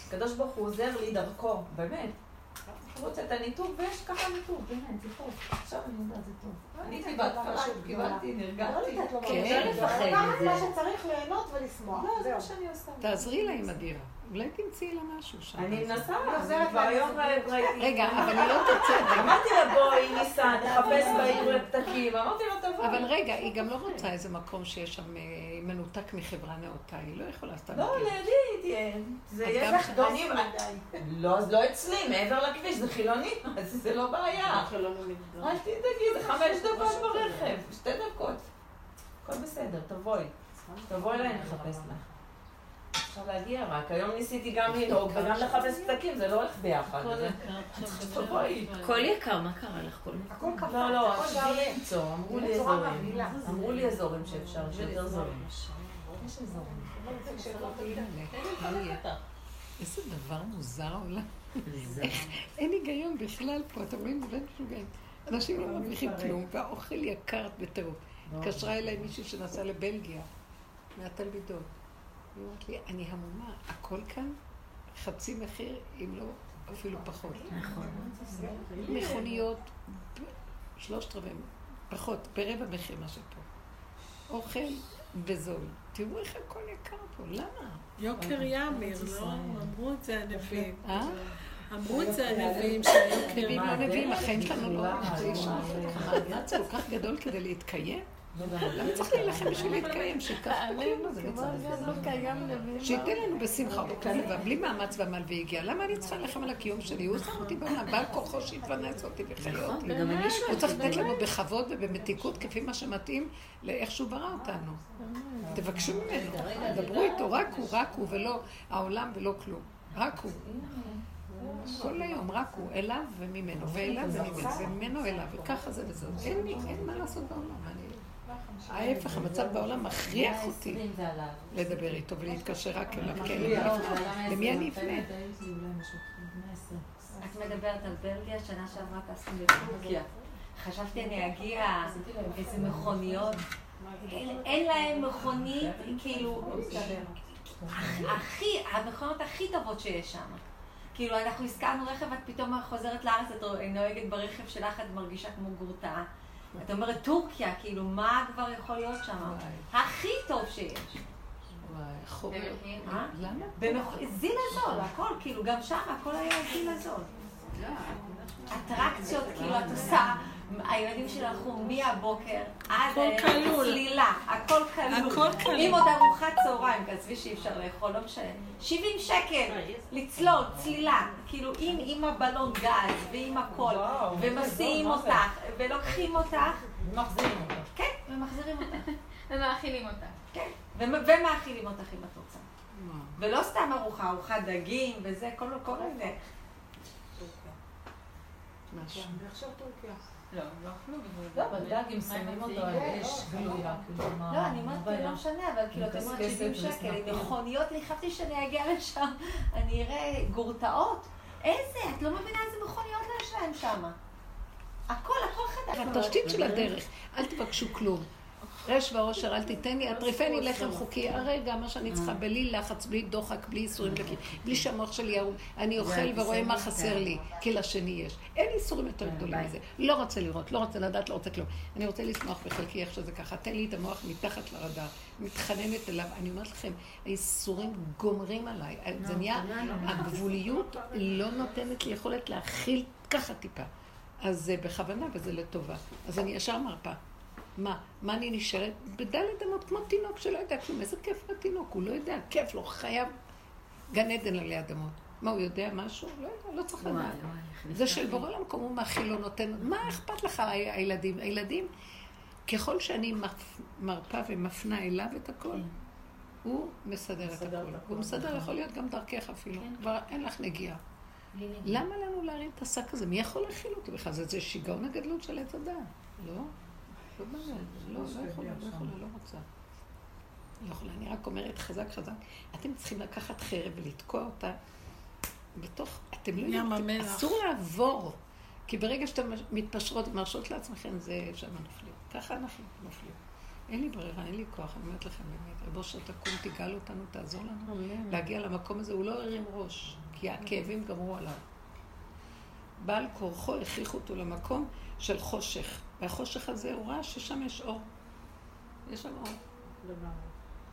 הקדוש ברוך הוא עוזר לי דרכו, באמת. הוא רוצה את הניתוק, ויש ככה ניתוק, באמת, זה טוב. עכשיו אני יודעת, זה טוב. עניתי בהתחלה, קיבלתי, נרגעתי. כן. אמרתי מה שצריך ליהנות ולשמוח. לא, זה. מה שאני עושה. תעזרי לה עם הדירה. אולי תמצאי לה משהו שם. אני מנסה, אני כבר היום. ראיתי. רגע, אבל היא לא תצא. אמרתי לה, בואי, ניסה, תחפש בעיר לפתקים. אמרתי לה, תבואי. אבל רגע, היא גם לא רוצה איזה מקום שיש שם אה, מנותק מחברה נאותה. היא לא יכולה סתם לא. לידי תהיה. זה יש לך דופי. לא, אז לא אצלי, מעבר לכביש, זה חילוני, אז זה לא בעיה. אל תדאגי, זה חמש דקות ברכב, שתי דקות. הכל בסדר, תבואי. תבואי אליי, נחפש לך. אפשר להגיע רק. היום ניסיתי גם לנהוג וגם לחפש פתקים, זה לא הולך ביחד. תבואי. הכל יקר, מה קרה לך? כל הכל קפץ, לא, לא, שעולה. למצוא, אמרו לי אזורים. אמרו לי אזורים שאפשר, שיותר זולים. יש אזורים. איזה דבר מוזר העולם. אין היגיון בכלל פה, אתם רואים? זה משוגעים. אנשים לא מרוויחים כלום, והאוכל יקר בטירוף. התקשרה אליי מישהי שנסעה לבלגיה, מהתלמידות. היא אומרת לי, אני המומה, הכל כאן חצי מחיר, אם לא אפילו פחות. נכון. מכוניות, שלושת רבעי, פחות, ברבע מחיר מה שפה. אוכל בזול. תראו איך הכל יקר פה, למה? יוקר יאמיר, לא? אמרו את זה הנביאים. אה? אמרו את זה הנביאים שהיוקר נביאים לא. נביאים, החיים שלנו לא... זה כל כך גדול כדי להתקיים? למה צריך להילחם בשביל להתקיים? שייקח בכלום, זה מצטער. שייתן לנו בשמחה ובטוב לבב, בלי מאמץ ועמל והגיע. למה אני צריכה להילחם על הקיום שלי? הוא שם אותי בעולם, בעל כוחו שיתפרנס אותי. וגם אני הוא. צריך לתת לנו בכבוד ובמתיקות כפי מה שמתאים לאיך שהוא ברא אותנו. תבקשו ממנו, דברו איתו, רק הוא, רק הוא, ולא העולם ולא כלום. רק הוא. כל היום, רק הוא, אליו וממנו, ואליו וממנו, וממנו אליו, וככה זה וזהו. אין מה לעשות בעולם. ההפך, המצב בעולם מכריח אותי לדבר איתו ולהתקשר רק אליו, כן, למי אני אפנה? את מדברת על בלגיה, שנה שעברה טסנו בטורקיה. חשבתי אני אגיע איזה מכוניות. אין- להם מכונית, כאילו, הכי, המכונות הכי טובות שיש שם. כאילו, אנחנו הזכרנו רכב, את פתאום חוזרת לארץ, את נוהגת ברכב שלך, את מרגישה כמו גרוטה. את אומרת, טורקיה, כאילו, מה כבר יכול להיות שם? הכי טוב שיש. אה? זיל הזול, הכל, כאילו, גם שם הכל היה זיל הזול. אטרקציות, כאילו, את עושה, הילדים שלי הלכו מהבוקר עד הכל הערב, כלול. צלילה, הכל כלול. הכל כלול. עם עוד ארוחת צהריים, תעזבי שאי אפשר לאכול, לא משנה. 70 שקל, לצלול, צלילה, כאילו, עם, עם הבלון גז ועם הכל, ומסיעים? אותך, ולוקחים אותך, מחזירים אותך. כן, ומחזירים אותך, ומאכילים אותה. כן, ומ- ומאכילים אותך אם את רוצה. ולא סתם ארוחה, ארוחת דגים וזה, כל כל מיני. משהו. ועכשיו טורקיה. לא, לא אכלו. לא, אבל דג, אם שמים אותו על אש גלויה, כאילו, מה... לא, אני אומרת? לא משנה, אבל כאילו, את אומרת כסף 70 שקל. עם מכוניות, אני חשבתי שאני אגיע לשם, אני אראה גורטאות. איזה, את לא מבינה איזה מכוניות יש להם שם. הכל, הכל חדש. התשתית של הדרך, אל תבקשו כלום. רש ועושר, אל תיתן לי, אטריפני לחם חוקי, הרגע, מה שאני צריכה, בלי לחץ, בלי דוחק, בלי איסורים, בלי- בלי שהמוח שלי ירום. אני אוכל ורואה מה חסר לי, כי לשני יש. אין איסורים יותר גדולים מזה. לא רוצה לראות, לא רוצה לדעת, לא רוצה כלום. אני רוצה לשמוח בחלקי איך שזה ככה. תן לי את המוח מתחת לרדאר. מתחננת אליו. אני אומרת לכם, האיסורים גומרים עליי. זה נהיה, הגבוליות לא נותנת לי יכולת להכיל ככה טיפה. אז זה בכוונה וזה לטובה. אז אני ישר מרפה. מה? מה אני נשארת? בדלת אמות כמו תינוק שלא יודע כלום. איזה כיף לתינוק, הוא לא יודע, כיף לו, חייב גן עדן עלי אדמות. מה, הוא יודע משהו? לא יודע, לא צריך לדעת. זה של. בורא למקום, הוא מאכיל, הוא נותן. מה אכפת לך, הילדים? הילדים, ככל שאני מרפה ומפנה אליו את הכל, הוא מסדר את הכל. הוא מסדר, נכון. יכול להיות גם דרכך אפילו. כן. כבר אין לך נגיעה. למה לנו להרים את השק הזה? מי יכול להכיל אותי בכלל? זה- שיגעון הגדלות של עץ הדת. לא? לא לא, לא יכולה, לא יכולה, לא רוצה. לא יכולה, אני רק אומרת חזק חזק. אתם צריכים לקחת חרב ולתקוע אותה בתוך, אתם לא ים יודעים. אסור לעבור. כי ברגע שאתם מתפשרות ומרשות לעצמכם, זה שם נופלים. ככה אנחנו נופלים. אין לי ברירה, אין לי כוח, אני אומרת לכם באמת. רבו שתקום, תגאל אותנו, תעזור לנו להגיע למקום הזה. הוא לא הרים ראש, כי הכאבים גמרו עליו. בעל כורחו הכריחו אותו למקום של חושך. והחושך הזה הוא ראה ששם יש אור. יש שם אור.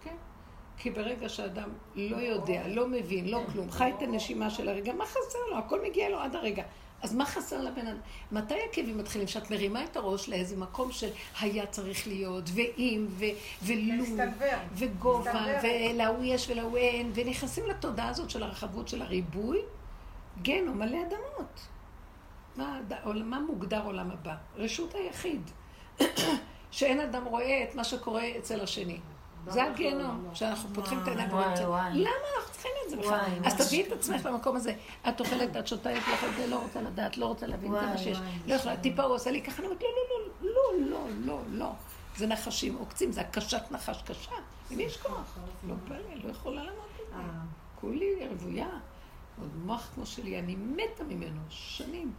כן. כי ברגע שאדם לא יודע, לא מבין, לא כלום, חי את הנשימה של הרגע, מה חסר לו? הכל מגיע לו עד הרגע. אז מה חסר לבן אדם? מתי הכאבים מתחילים? שאת מרימה את הראש לאיזה מקום של היה צריך להיות, ואם, ו- ולו. וגובה. ולהוא יש ולהוא אין, ונכנסים לתודעה הזאת של הרחבות של הריבוי, גיהנום מלא אדמות. מה, מה מוגדר עולם הבא? רשות היחיד. שאין אדם רואה את מה שקורה אצל השני. זה הגיהנום, שאנחנו פותחים את העיניים ואומרים. למה אנחנו צריכים את זה בכלל? אז. תביאי את עצמך למקום הזה. את אוכלת, את שותה, את לך את זה, לא רוצה לדעת, לא רוצה להבין, זה מה שיש. לא יכולה, טיפה הוא עושה לי ככה, אני אומרת, לא, לא, לא, לא, לא, לא, לא. זה נחשים עוקצים, זה הקשת נחש קשה. למי יש כוח? לא פלא, לא יכולה לעמוד בזה. כולי רוויה. עוד מוח כמו שלי, אני מתה ממנו, שנים.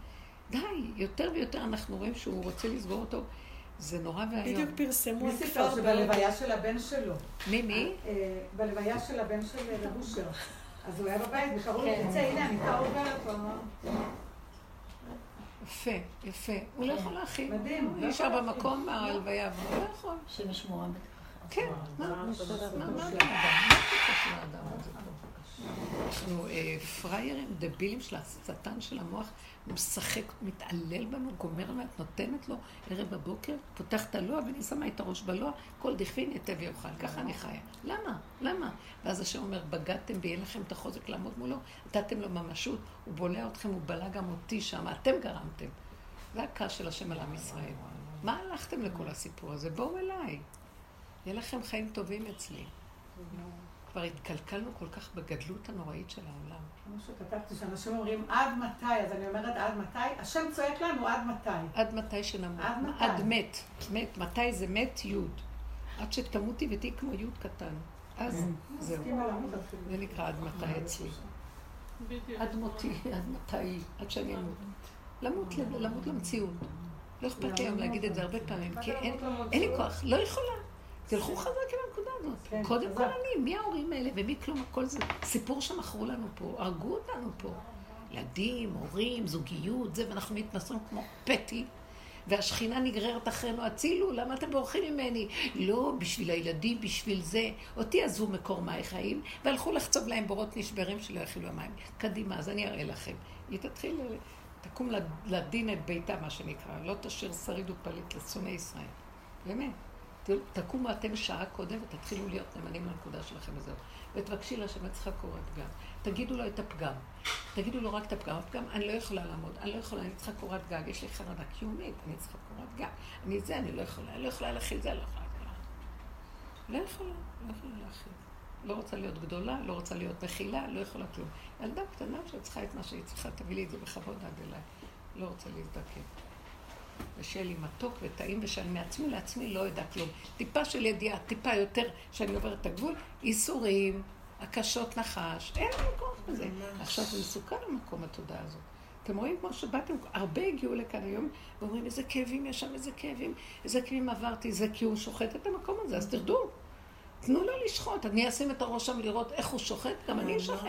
די, יותר ויותר אנחנו רואים שהוא רוצה לסגור אותו. זה נורא ואיום. בדיוק פרסמו סיפר כפר שבלוויה של הבן שלו, מי, מי? אה, בלוויה של הבן של רב אושר, אז הוא היה בבית וקראו לו, תצא, הנה, המיטה עוברת, הוא אמר, יפה, יפה. הוא לא יכול להכיל. מדהים, הוא לא נשאר. במקום מההלוויה, והוא לא יכול. השם ישמורה בטח. כן, מה? אנחנו אה, פראיירים, דבילים של השטן של המוח, הוא משחק, מתעלל בנו, גומר לנו, את נותנת לו ערב בבוקר, פותח את הלוע ואני שמה את הראש בלוע, כל דכפין יתה ויאכל. ככה אני חיה. למה? למה? ואז השם אומר, בגדתם אין לכם את החוזק לעמוד מולו, נתתם לו ממשות, הוא בולע אתכם, הוא בלע גם אותי שם, אתם גרמתם. זה הכעס של השם על עם ישראל. מה הלכתם לכל הסיפור הזה? בואו אליי. יהיה לכם חיים טובים אצלי. כבר התקלקלנו כל כך בגדלות הנוראית של העולם. כמו שכתבתי, שאנשים אומרים, עד מתי? אז אני אומרת, עד מתי? השם צועק לנו, עד מתי? עד מתי שנמות? עד מתי? עד מת. מת. מתי זה מת? יוד. עד שתמותי ותהיי כמו יוד קטן. אז זהו. למות אפילו. זה נקרא עד מתי אצלי. עד מותי, עד מתי, עד שאני אמות. למות, ל- למות למציאות. לא אכפת לי היום להגיד את זה הרבה פעמים, כי אין אין לי כוח, לא יכולה. תלכו חזק עם הזאת. כן, קודם. כל אני, מי ההורים האלה ומי כלום, הכל זה סיפור שמכרו לנו פה, הרגו אותנו פה. ילדים, הורים, זוגיות, זה, ואנחנו מתנסים כמו פטי. והשכינה נגררת אחרינו, הצילו, למה אתם בורחים ממני? לא, בשביל הילדים, בשביל זה. אותי עזבו מקור מים חיים, והלכו לחצוב להם בורות נשברים שלא יכילו המים. קדימה, אז אני אראה לכם. היא תתחיל, תקום לד- לדין את ביתה, מה שנקרא. לא תשאיר שריד ופליט לשונאי ישראל. באמת. תקומו אתם שעה קודם ותתחילו להיות נאמנים לנקודה שלכם וזהו. ותבקשי להשם את צריכה קורת גג. תגידו לו את הפגם. תגידו לו רק את הפגם. הפגם, אני לא יכולה לעמוד, אני לא יכולה, אני צריכה קורת גג, יש לי חרדה קיומית, אני צריכה קורת גג. אני זה, אני לא יכולה, אני לא יכולה להכיל זה, אני לא יכולה. לא יכולה, לא יכולה להכיל. לא רוצה להיות גדולה, לא רוצה להיות מכילה, לא יכולה כלום. ילדה קטנה שצריכה את מה שהיא צריכה, תביא לי את זה בכבוד עד אליי. לא רוצה להזדקן. ושיהיה לי מתוק וטעים ושאני מעצמי לעצמי לא יודע כלום. טיפה של ידיעה, טיפה יותר שאני עוברת את הגבול, איסורים, הקשות נחש, אין לנו כוח כזה. עכשיו זה מסוכן המקום התודעה הזאת. אתם רואים כמו שבאתם, הרבה הגיעו לכאן היום ואומרים איזה כאבים יש שם, איזה כאבים, איזה כאבים עברתי, זה כי הוא שוחט את המקום הזה, אז תרדו. תנו לו לשחוט, אני אשים את הראש שם לראות איך הוא שוחט, גם אני אשחט.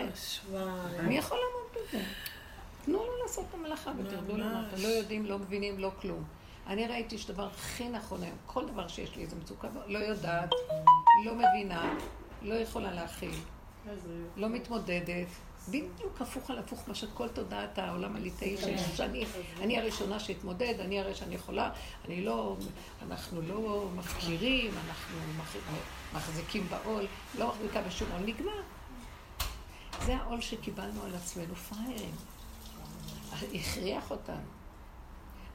מי יכול לעמוד בזה? תנו לו לעשות את המלאכה ותרדו למטה. לא יודעים, לא מבינים, לא כלום. אני ראיתי שדבר הכי נכון היום, כל דבר שיש לי איזה מצוקה, לא יודעת, לא מבינה, לא יכולה להכיל, לא מתמודדת. בדיוק הפוך על הפוך מה שכל תודעת העולם הליטאי שיש. שאני, אני הראשונה שאתמודד, אני הרי שאני יכולה, אני לא, אנחנו לא מפקירים, אנחנו מח- מחזיקים בעול, לא מחזיקה בשום עול, נגמר. זה העול שקיבלנו על עצמנו, פראיירים. הכריח אותנו.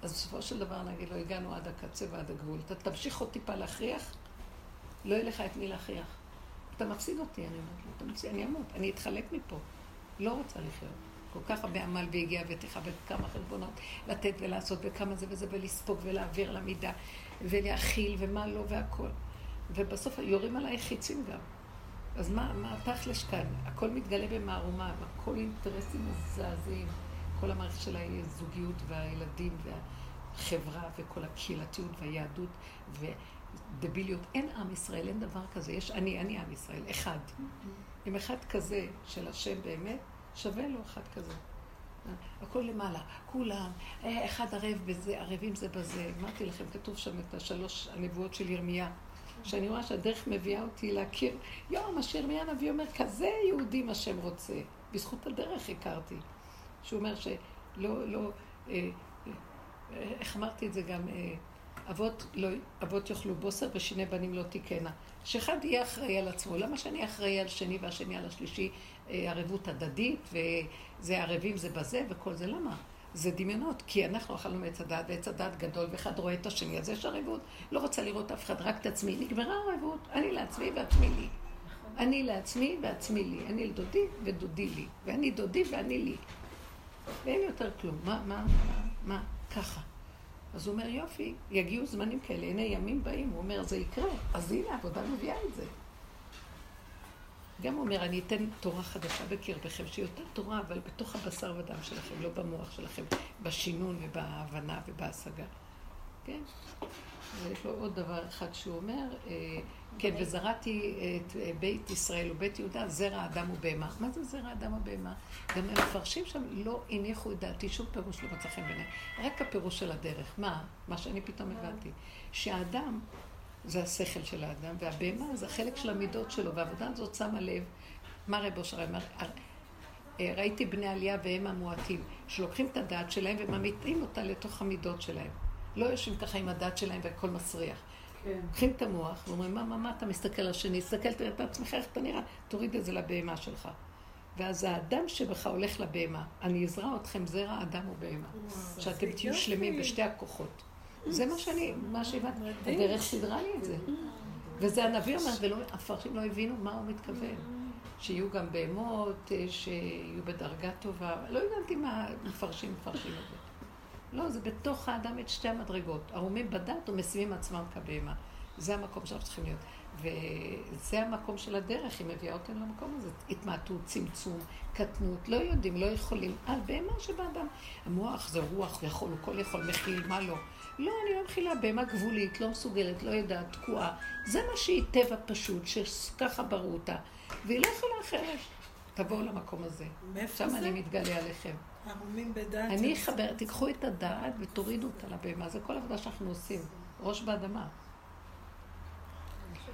אז בסופו של דבר נגיד לו, הגענו עד הקצה ועד הגבול. אתה תמשיך עוד טיפה להכריח, לא יהיה לך את מי להכריח. אתה מפסיד אותי, אני אומרת לו, אתה מפסיד, אני אמות, אני אתחלק מפה. לא רוצה לחיות. כל כך הרבה עמל והגיע ותכבד כמה חשבונות לתת ולעשות וכמה זה וזה ולספוג ולהעביר למידה ולהכיל ומה לא והכל. ובסוף יורים עליי חיצים גם. אז מה, מה התכלש כאן? הכל מתגלה במערומה, הכל אינטרסים מזעזעים. כל המערכת של הזוגיות והילדים והחברה וכל הקהילתיות והיהדות ודביליות. אין עם ישראל, אין דבר כזה. יש אני, אני עם ישראל, אחד. עם אחד כזה של השם באמת, שווה לו אחד כזה. הכל למעלה, כולם, אה, אחד ערב בזה, ערבים זה בזה. אמרתי לכם, כתוב שם את השלוש הנבואות של ירמיה. שאני רואה שהדרך מביאה אותי להכיר, יואו, מה שירמיה הנביא אומר, כזה יהודי מה שהם רוצה. בזכות הדרך הכרתי. שהוא אומר שלא, לא, אה, אה, איך אמרתי את זה גם, אה, אבות, לא, אבות יאכלו בוסר ושיני בנים לא תיקנה. שאחד יהיה אחראי על עצמו. למה שאני אחראי על שני והשני על השלישי ערבות הדדית, וזה ערבים זה בזה וכל זה? למה? זה דמיונות, כי אנחנו אכלנו מעץ הדת, ועץ הדת גדול, ואחד רואה את השני, אז יש ערבות. לא רוצה לראות אף אחד, רק את עצמי. נגמרה הערבות, אני לעצמי ועצמי לי. אני לעצמי ועצמי לי. אני לדודי ודודי לי. ואני דודי ואני לי. ואין יותר כלום. מה, מה, מה, ככה. אז הוא אומר, יופי, יגיעו זמנים כאלה, הנה ימים באים. הוא אומר, זה יקרה. אז הנה, העבודה מביאה את זה. גם הוא אומר, אני אתן תורה חדשה בקרבכם, שהיא יותר תורה, אבל בתוך הבשר ודם שלכם, לא במוח שלכם, בשינון ובהבנה ובהשגה. כן? ויש לו עוד דבר אחד שהוא אומר, אה, כן, וזרעתי את בית ישראל ובית יהודה, זרע אדם ובהמה. מה זה זרע אדם ובהמה? גם המפרשים שם לא הניחו את דעתי, שום פירוש לא מצא חן בעיניי. רק הפירוש של הדרך. מה? מה שאני פתאום הבנתי. שהאדם זה השכל של האדם, והבהמה זה החלק של המידות שלו, והעבודה הזאת שמה לב, מה רב אושר אמר? אה, ראיתי בני עלייה והם המועטים, שלוקחים את הדעת שלהם וממיתים אותה לתוך המידות שלהם. לא יושבים ככה עם הדעת שלהם והכל מסריח. כן. לוקחים את המוח ואומרים, מה, מה, מה אתה מסתכל על השני? תסתכל, את עצמך, איך אתה נראה, תוריד את זה לבהמה שלך. ואז האדם שבך הולך לבהמה, אני אזרע אתכם זרע אדם ובהמה. שאתם תהיו שלמים בשתי הכוחות. זה מה שאני, מה שהבנתי. הדרך סידרה לי את זה. וזה הנביא אומר, והפרשים לא הבינו מה הוא מתכוון. שיהיו גם בהמות, אה, שיהיו בדרגה טובה. לא הבנתי מה מפרשים מפרשים את זה. לא, זה בתוך האדם את שתי המדרגות. ערומים בדת ומשימים עצמם כבהמה. זה המקום שאנחנו צריכים להיות. וזה המקום של הדרך, היא מביאה אותנו למקום הזה. התמעטות, צמצום, קטנות, לא יודעים, לא יכולים. על בהמה שבאדם. המוח זה רוח, יכול, הוא כל יכול, מכיל, מה לא. לא, אני לא מכילה, בהמה גבולית, לא מסוגלת, לא יודעת, תקועה. זה מה שהיא טבע פשוט, שככה ברו אותה. והיא לא יכולה אחרת. תבואו למקום הזה. מאיפה זה? שם אני מתגלה עליכם. ערומים בדעת. אני אחבר, תיקחו את הדעת ותורידו אותה לבהמה. זה כל עבודה שאנחנו עושים. ראש באדמה.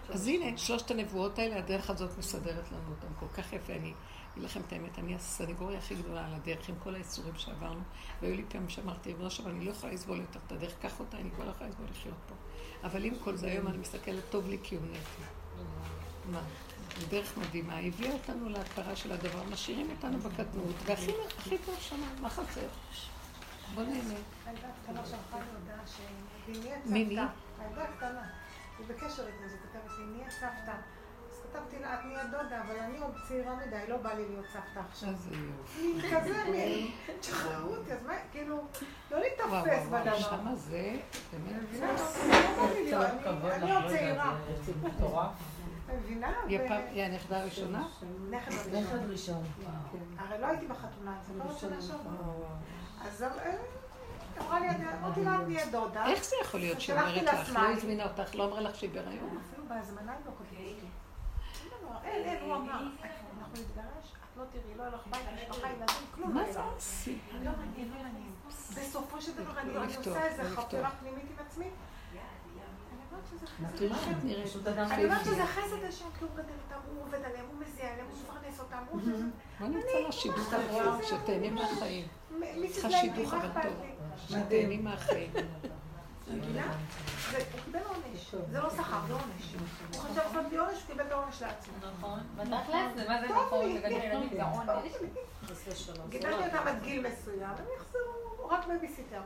אז הנה, שלושת הנבואות האלה, הדרך הזאת מסדרת לנו אותם כל כך יפה. אני אגיד לכם את האמת, אני הסנגוריה הכי גדולה על הדרך, עם כל האיסורים שעברנו. והיו לי פעמים שאמרתי, ריבונו שם, אני לא יכולה לסבול יותר את הדרך, קח אותה, אני כבר לא יכולה לסבול לחיות פה. אבל עם כל זה, היום אני מסתכלת, טוב לי כי הוא נטו. מה? דרך מדהימה, הביאה אותנו להכרה של הדבר, משאירים אותנו בקטנות, והכי טוב מה חסר? בוא נהנה. הילדה הקטנה שלחה לי הודעה שהיא מי מי? הילדה הקטנה, היא בקשר איתי, אז היא כותבת לי, נהיה סבתא. אז כתבתי לה, את נהיה דודה, אבל אני עוד צעירה מדי, לא בא לי להיות סבתא עכשיו. איזה יופי. כזה, תשחררו אותי, אז מה, כאילו, לא להתאפס בדבר. שמה זה, באמת. אני עוד צעירה. מבינה? היא הנכדה הראשונה? נכד ראשון. הרי לא הייתי בחתונה, זה לא שנה שעברה. אז אמרה לי, אמרתי לה, תהיה דודה. איך זה יכול להיות שהיא אומרת לך? לא הזמינה אותך, לא אמרה לך שהיא בהיריון? אפילו בהזמנה היא לא כותבת לי. אין, אין, הוא אמר, אנחנו נתגרש, את לא תראי, לא הלך בית, משפחה, ילדים, כלום. מה זה עשי? לא לא. בסופו של דבר אני עושה איזה חפירה פנימית עם עצמי. אני אומרת שזה חסד השם, כי הוא גדל אותם, הוא עובד עליהם, הוא מזיע עליהם, הוא מפרנס אותם, הוא... בוא נמצא לה שידוך טוב, שתהני מהחיים. צריכה שידוך אבל טוב, שתהני מהחיים. הוא קיבל עונש. זה לא שכר, זה עונש. הוא חשב לעשות לי עונש, הוא קיבל את העונש לעצמו. נכון. בתכלס, זה מה זה נכון. לגדל ילדים זה עונש. גידלתי אותם עד גיל מסוים, הם יחזרו רק בייביסיטר.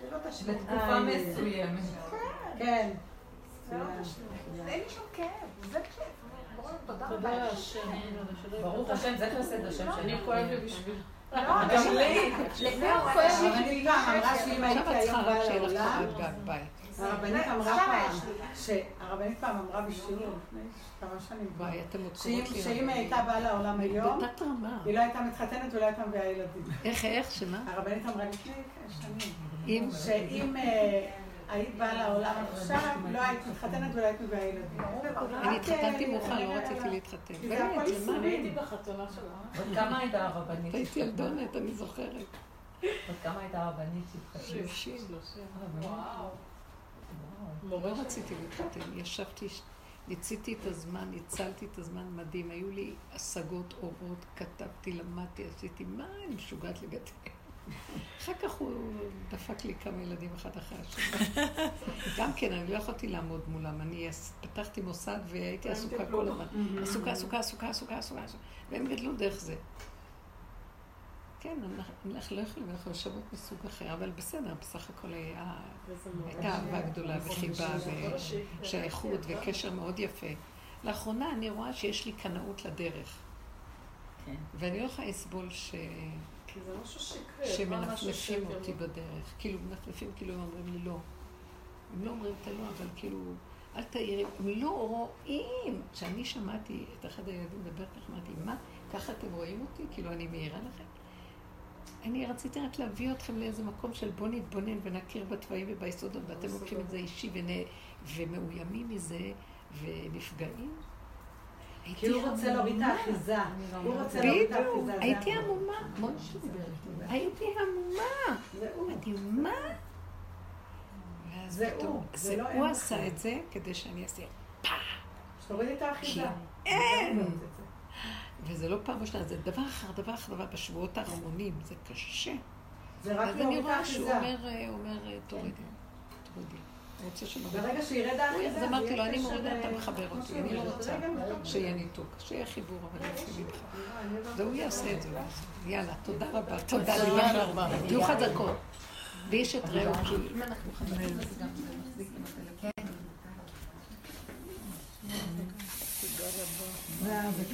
זה לא. לתקופה מסוימת. כן. זה לא תשלום. אין לי שום כאב, זה. ברור, תודה השם. ברוך השם, זה חסד השם אני שלי. כואב לי בשביל... לא, גם לי. אני פעם אמרה שאם הייתי היום באה לעולם. הרבנית אמרה פעם. שהרבנית פעם אמרה בשיעור לפני כמה שנים, כבר, וואי, אתם עוד שאם הייתה באה לעולם היום. היא לא הייתה מתחתנת ולא הייתה מביאה ילדים. איך, איך, שמה? הרבנית אמרה לפני שנים, אם... שאם אה, היית באה לעולם עכשיו, לא היית מתחתנת ולא היית מביאה ילדים. אני רק, התחתנתי מאוחר, לא רציתי להתחתן. כי זה באמת, הכל למה? ייסורי. אני הייתי בחתונה שלה. עוד כמה הייתה הרבנית? הייתי ילדונת, אני זוכרת. עוד כמה הייתה הרבנית שהתחתנה? שלושים. וואו. לא רציתי להתחתן, ישבתי, ניציתי את הזמן, ניצלתי את הזמן מדהים, היו לי השגות, אורות, כתבתי, למדתי, עשיתי, מה אני משוגעת לגדל? אחר כך הוא דפק לי כמה ילדים אחד אחרי השני. גם כן, אני לא יכולתי לעמוד מולם, אני פתחתי מוסד והייתי עסוקה כל הזמן. עסוקה, עסוקה, עסוקה, עסוקה, עסוקה, עסוקה. והם גדלו דרך זה. כן, אנחנו אנחנו לא יכולים, אנחנו יושבות מסוג אחר, אבל בסדר, בסך הכל הייתה אהבה גדולה וחיבה ושייכות וקשר מאוד יפה. לאחרונה אני רואה שיש לי קנאות לדרך. כן. ואני לא יכולה לסבול ש... כי זה משהו שקרי. שמנפנפים שקר? אותי בדרך. כאילו, מנפנפים, כאילו הם אומרים לי לא. הם לא אומרים את הלא, אבל כאילו, אל תעירי. הם לא רואים. כשאני שמעתי את אחד הילדים מדבר ככה, אמרתי, מה, ככה אתם רואים אותי? כאילו, אני מעירה לכם? אני רציתי רק להביא אתכם לאיזה מקום של בוא נתבונן ונכיר בתוואים וביסודות, ואתם לוקחים את זה אישי ונ- ומאוימים מזה ונפגעים. כי הוא רוצה להוריד את. האחיזה. הוא רוצה להוריד את האחיזה. זה הייתי. המומה. הייתי המומה. זה הוא. אמרתי, מה? זה הוא, זה לא הוא עשה. את זה כדי שאני אעשה. שתוריד את האחיזה. אין. וזה לא פעם ראשונה, זה דבר אחר דבר אחר דבר בשבועות האחרונים, זה קשה. זה רק אז אני להוריד את רואה שהוא האחיזה. אומר, אה, אומר, אה, תורידי, תורידי. ברגע שירד האחיזה, אז זה אמרתי לו, אני מורידה, אתה מחבר אותי, אני לא רוצה. שיהיה ניתוק, שיהיה חיבור, אבל יוצא ממך. אני לא והוא. יעשה את זה. יאללה, תודה רבה, תודה תודה. רבה. תהיו חזקות. ואיש את רעהו, כי אם אנחנו חזקים, זה גם מחזיק עם הטלפון. זה- זה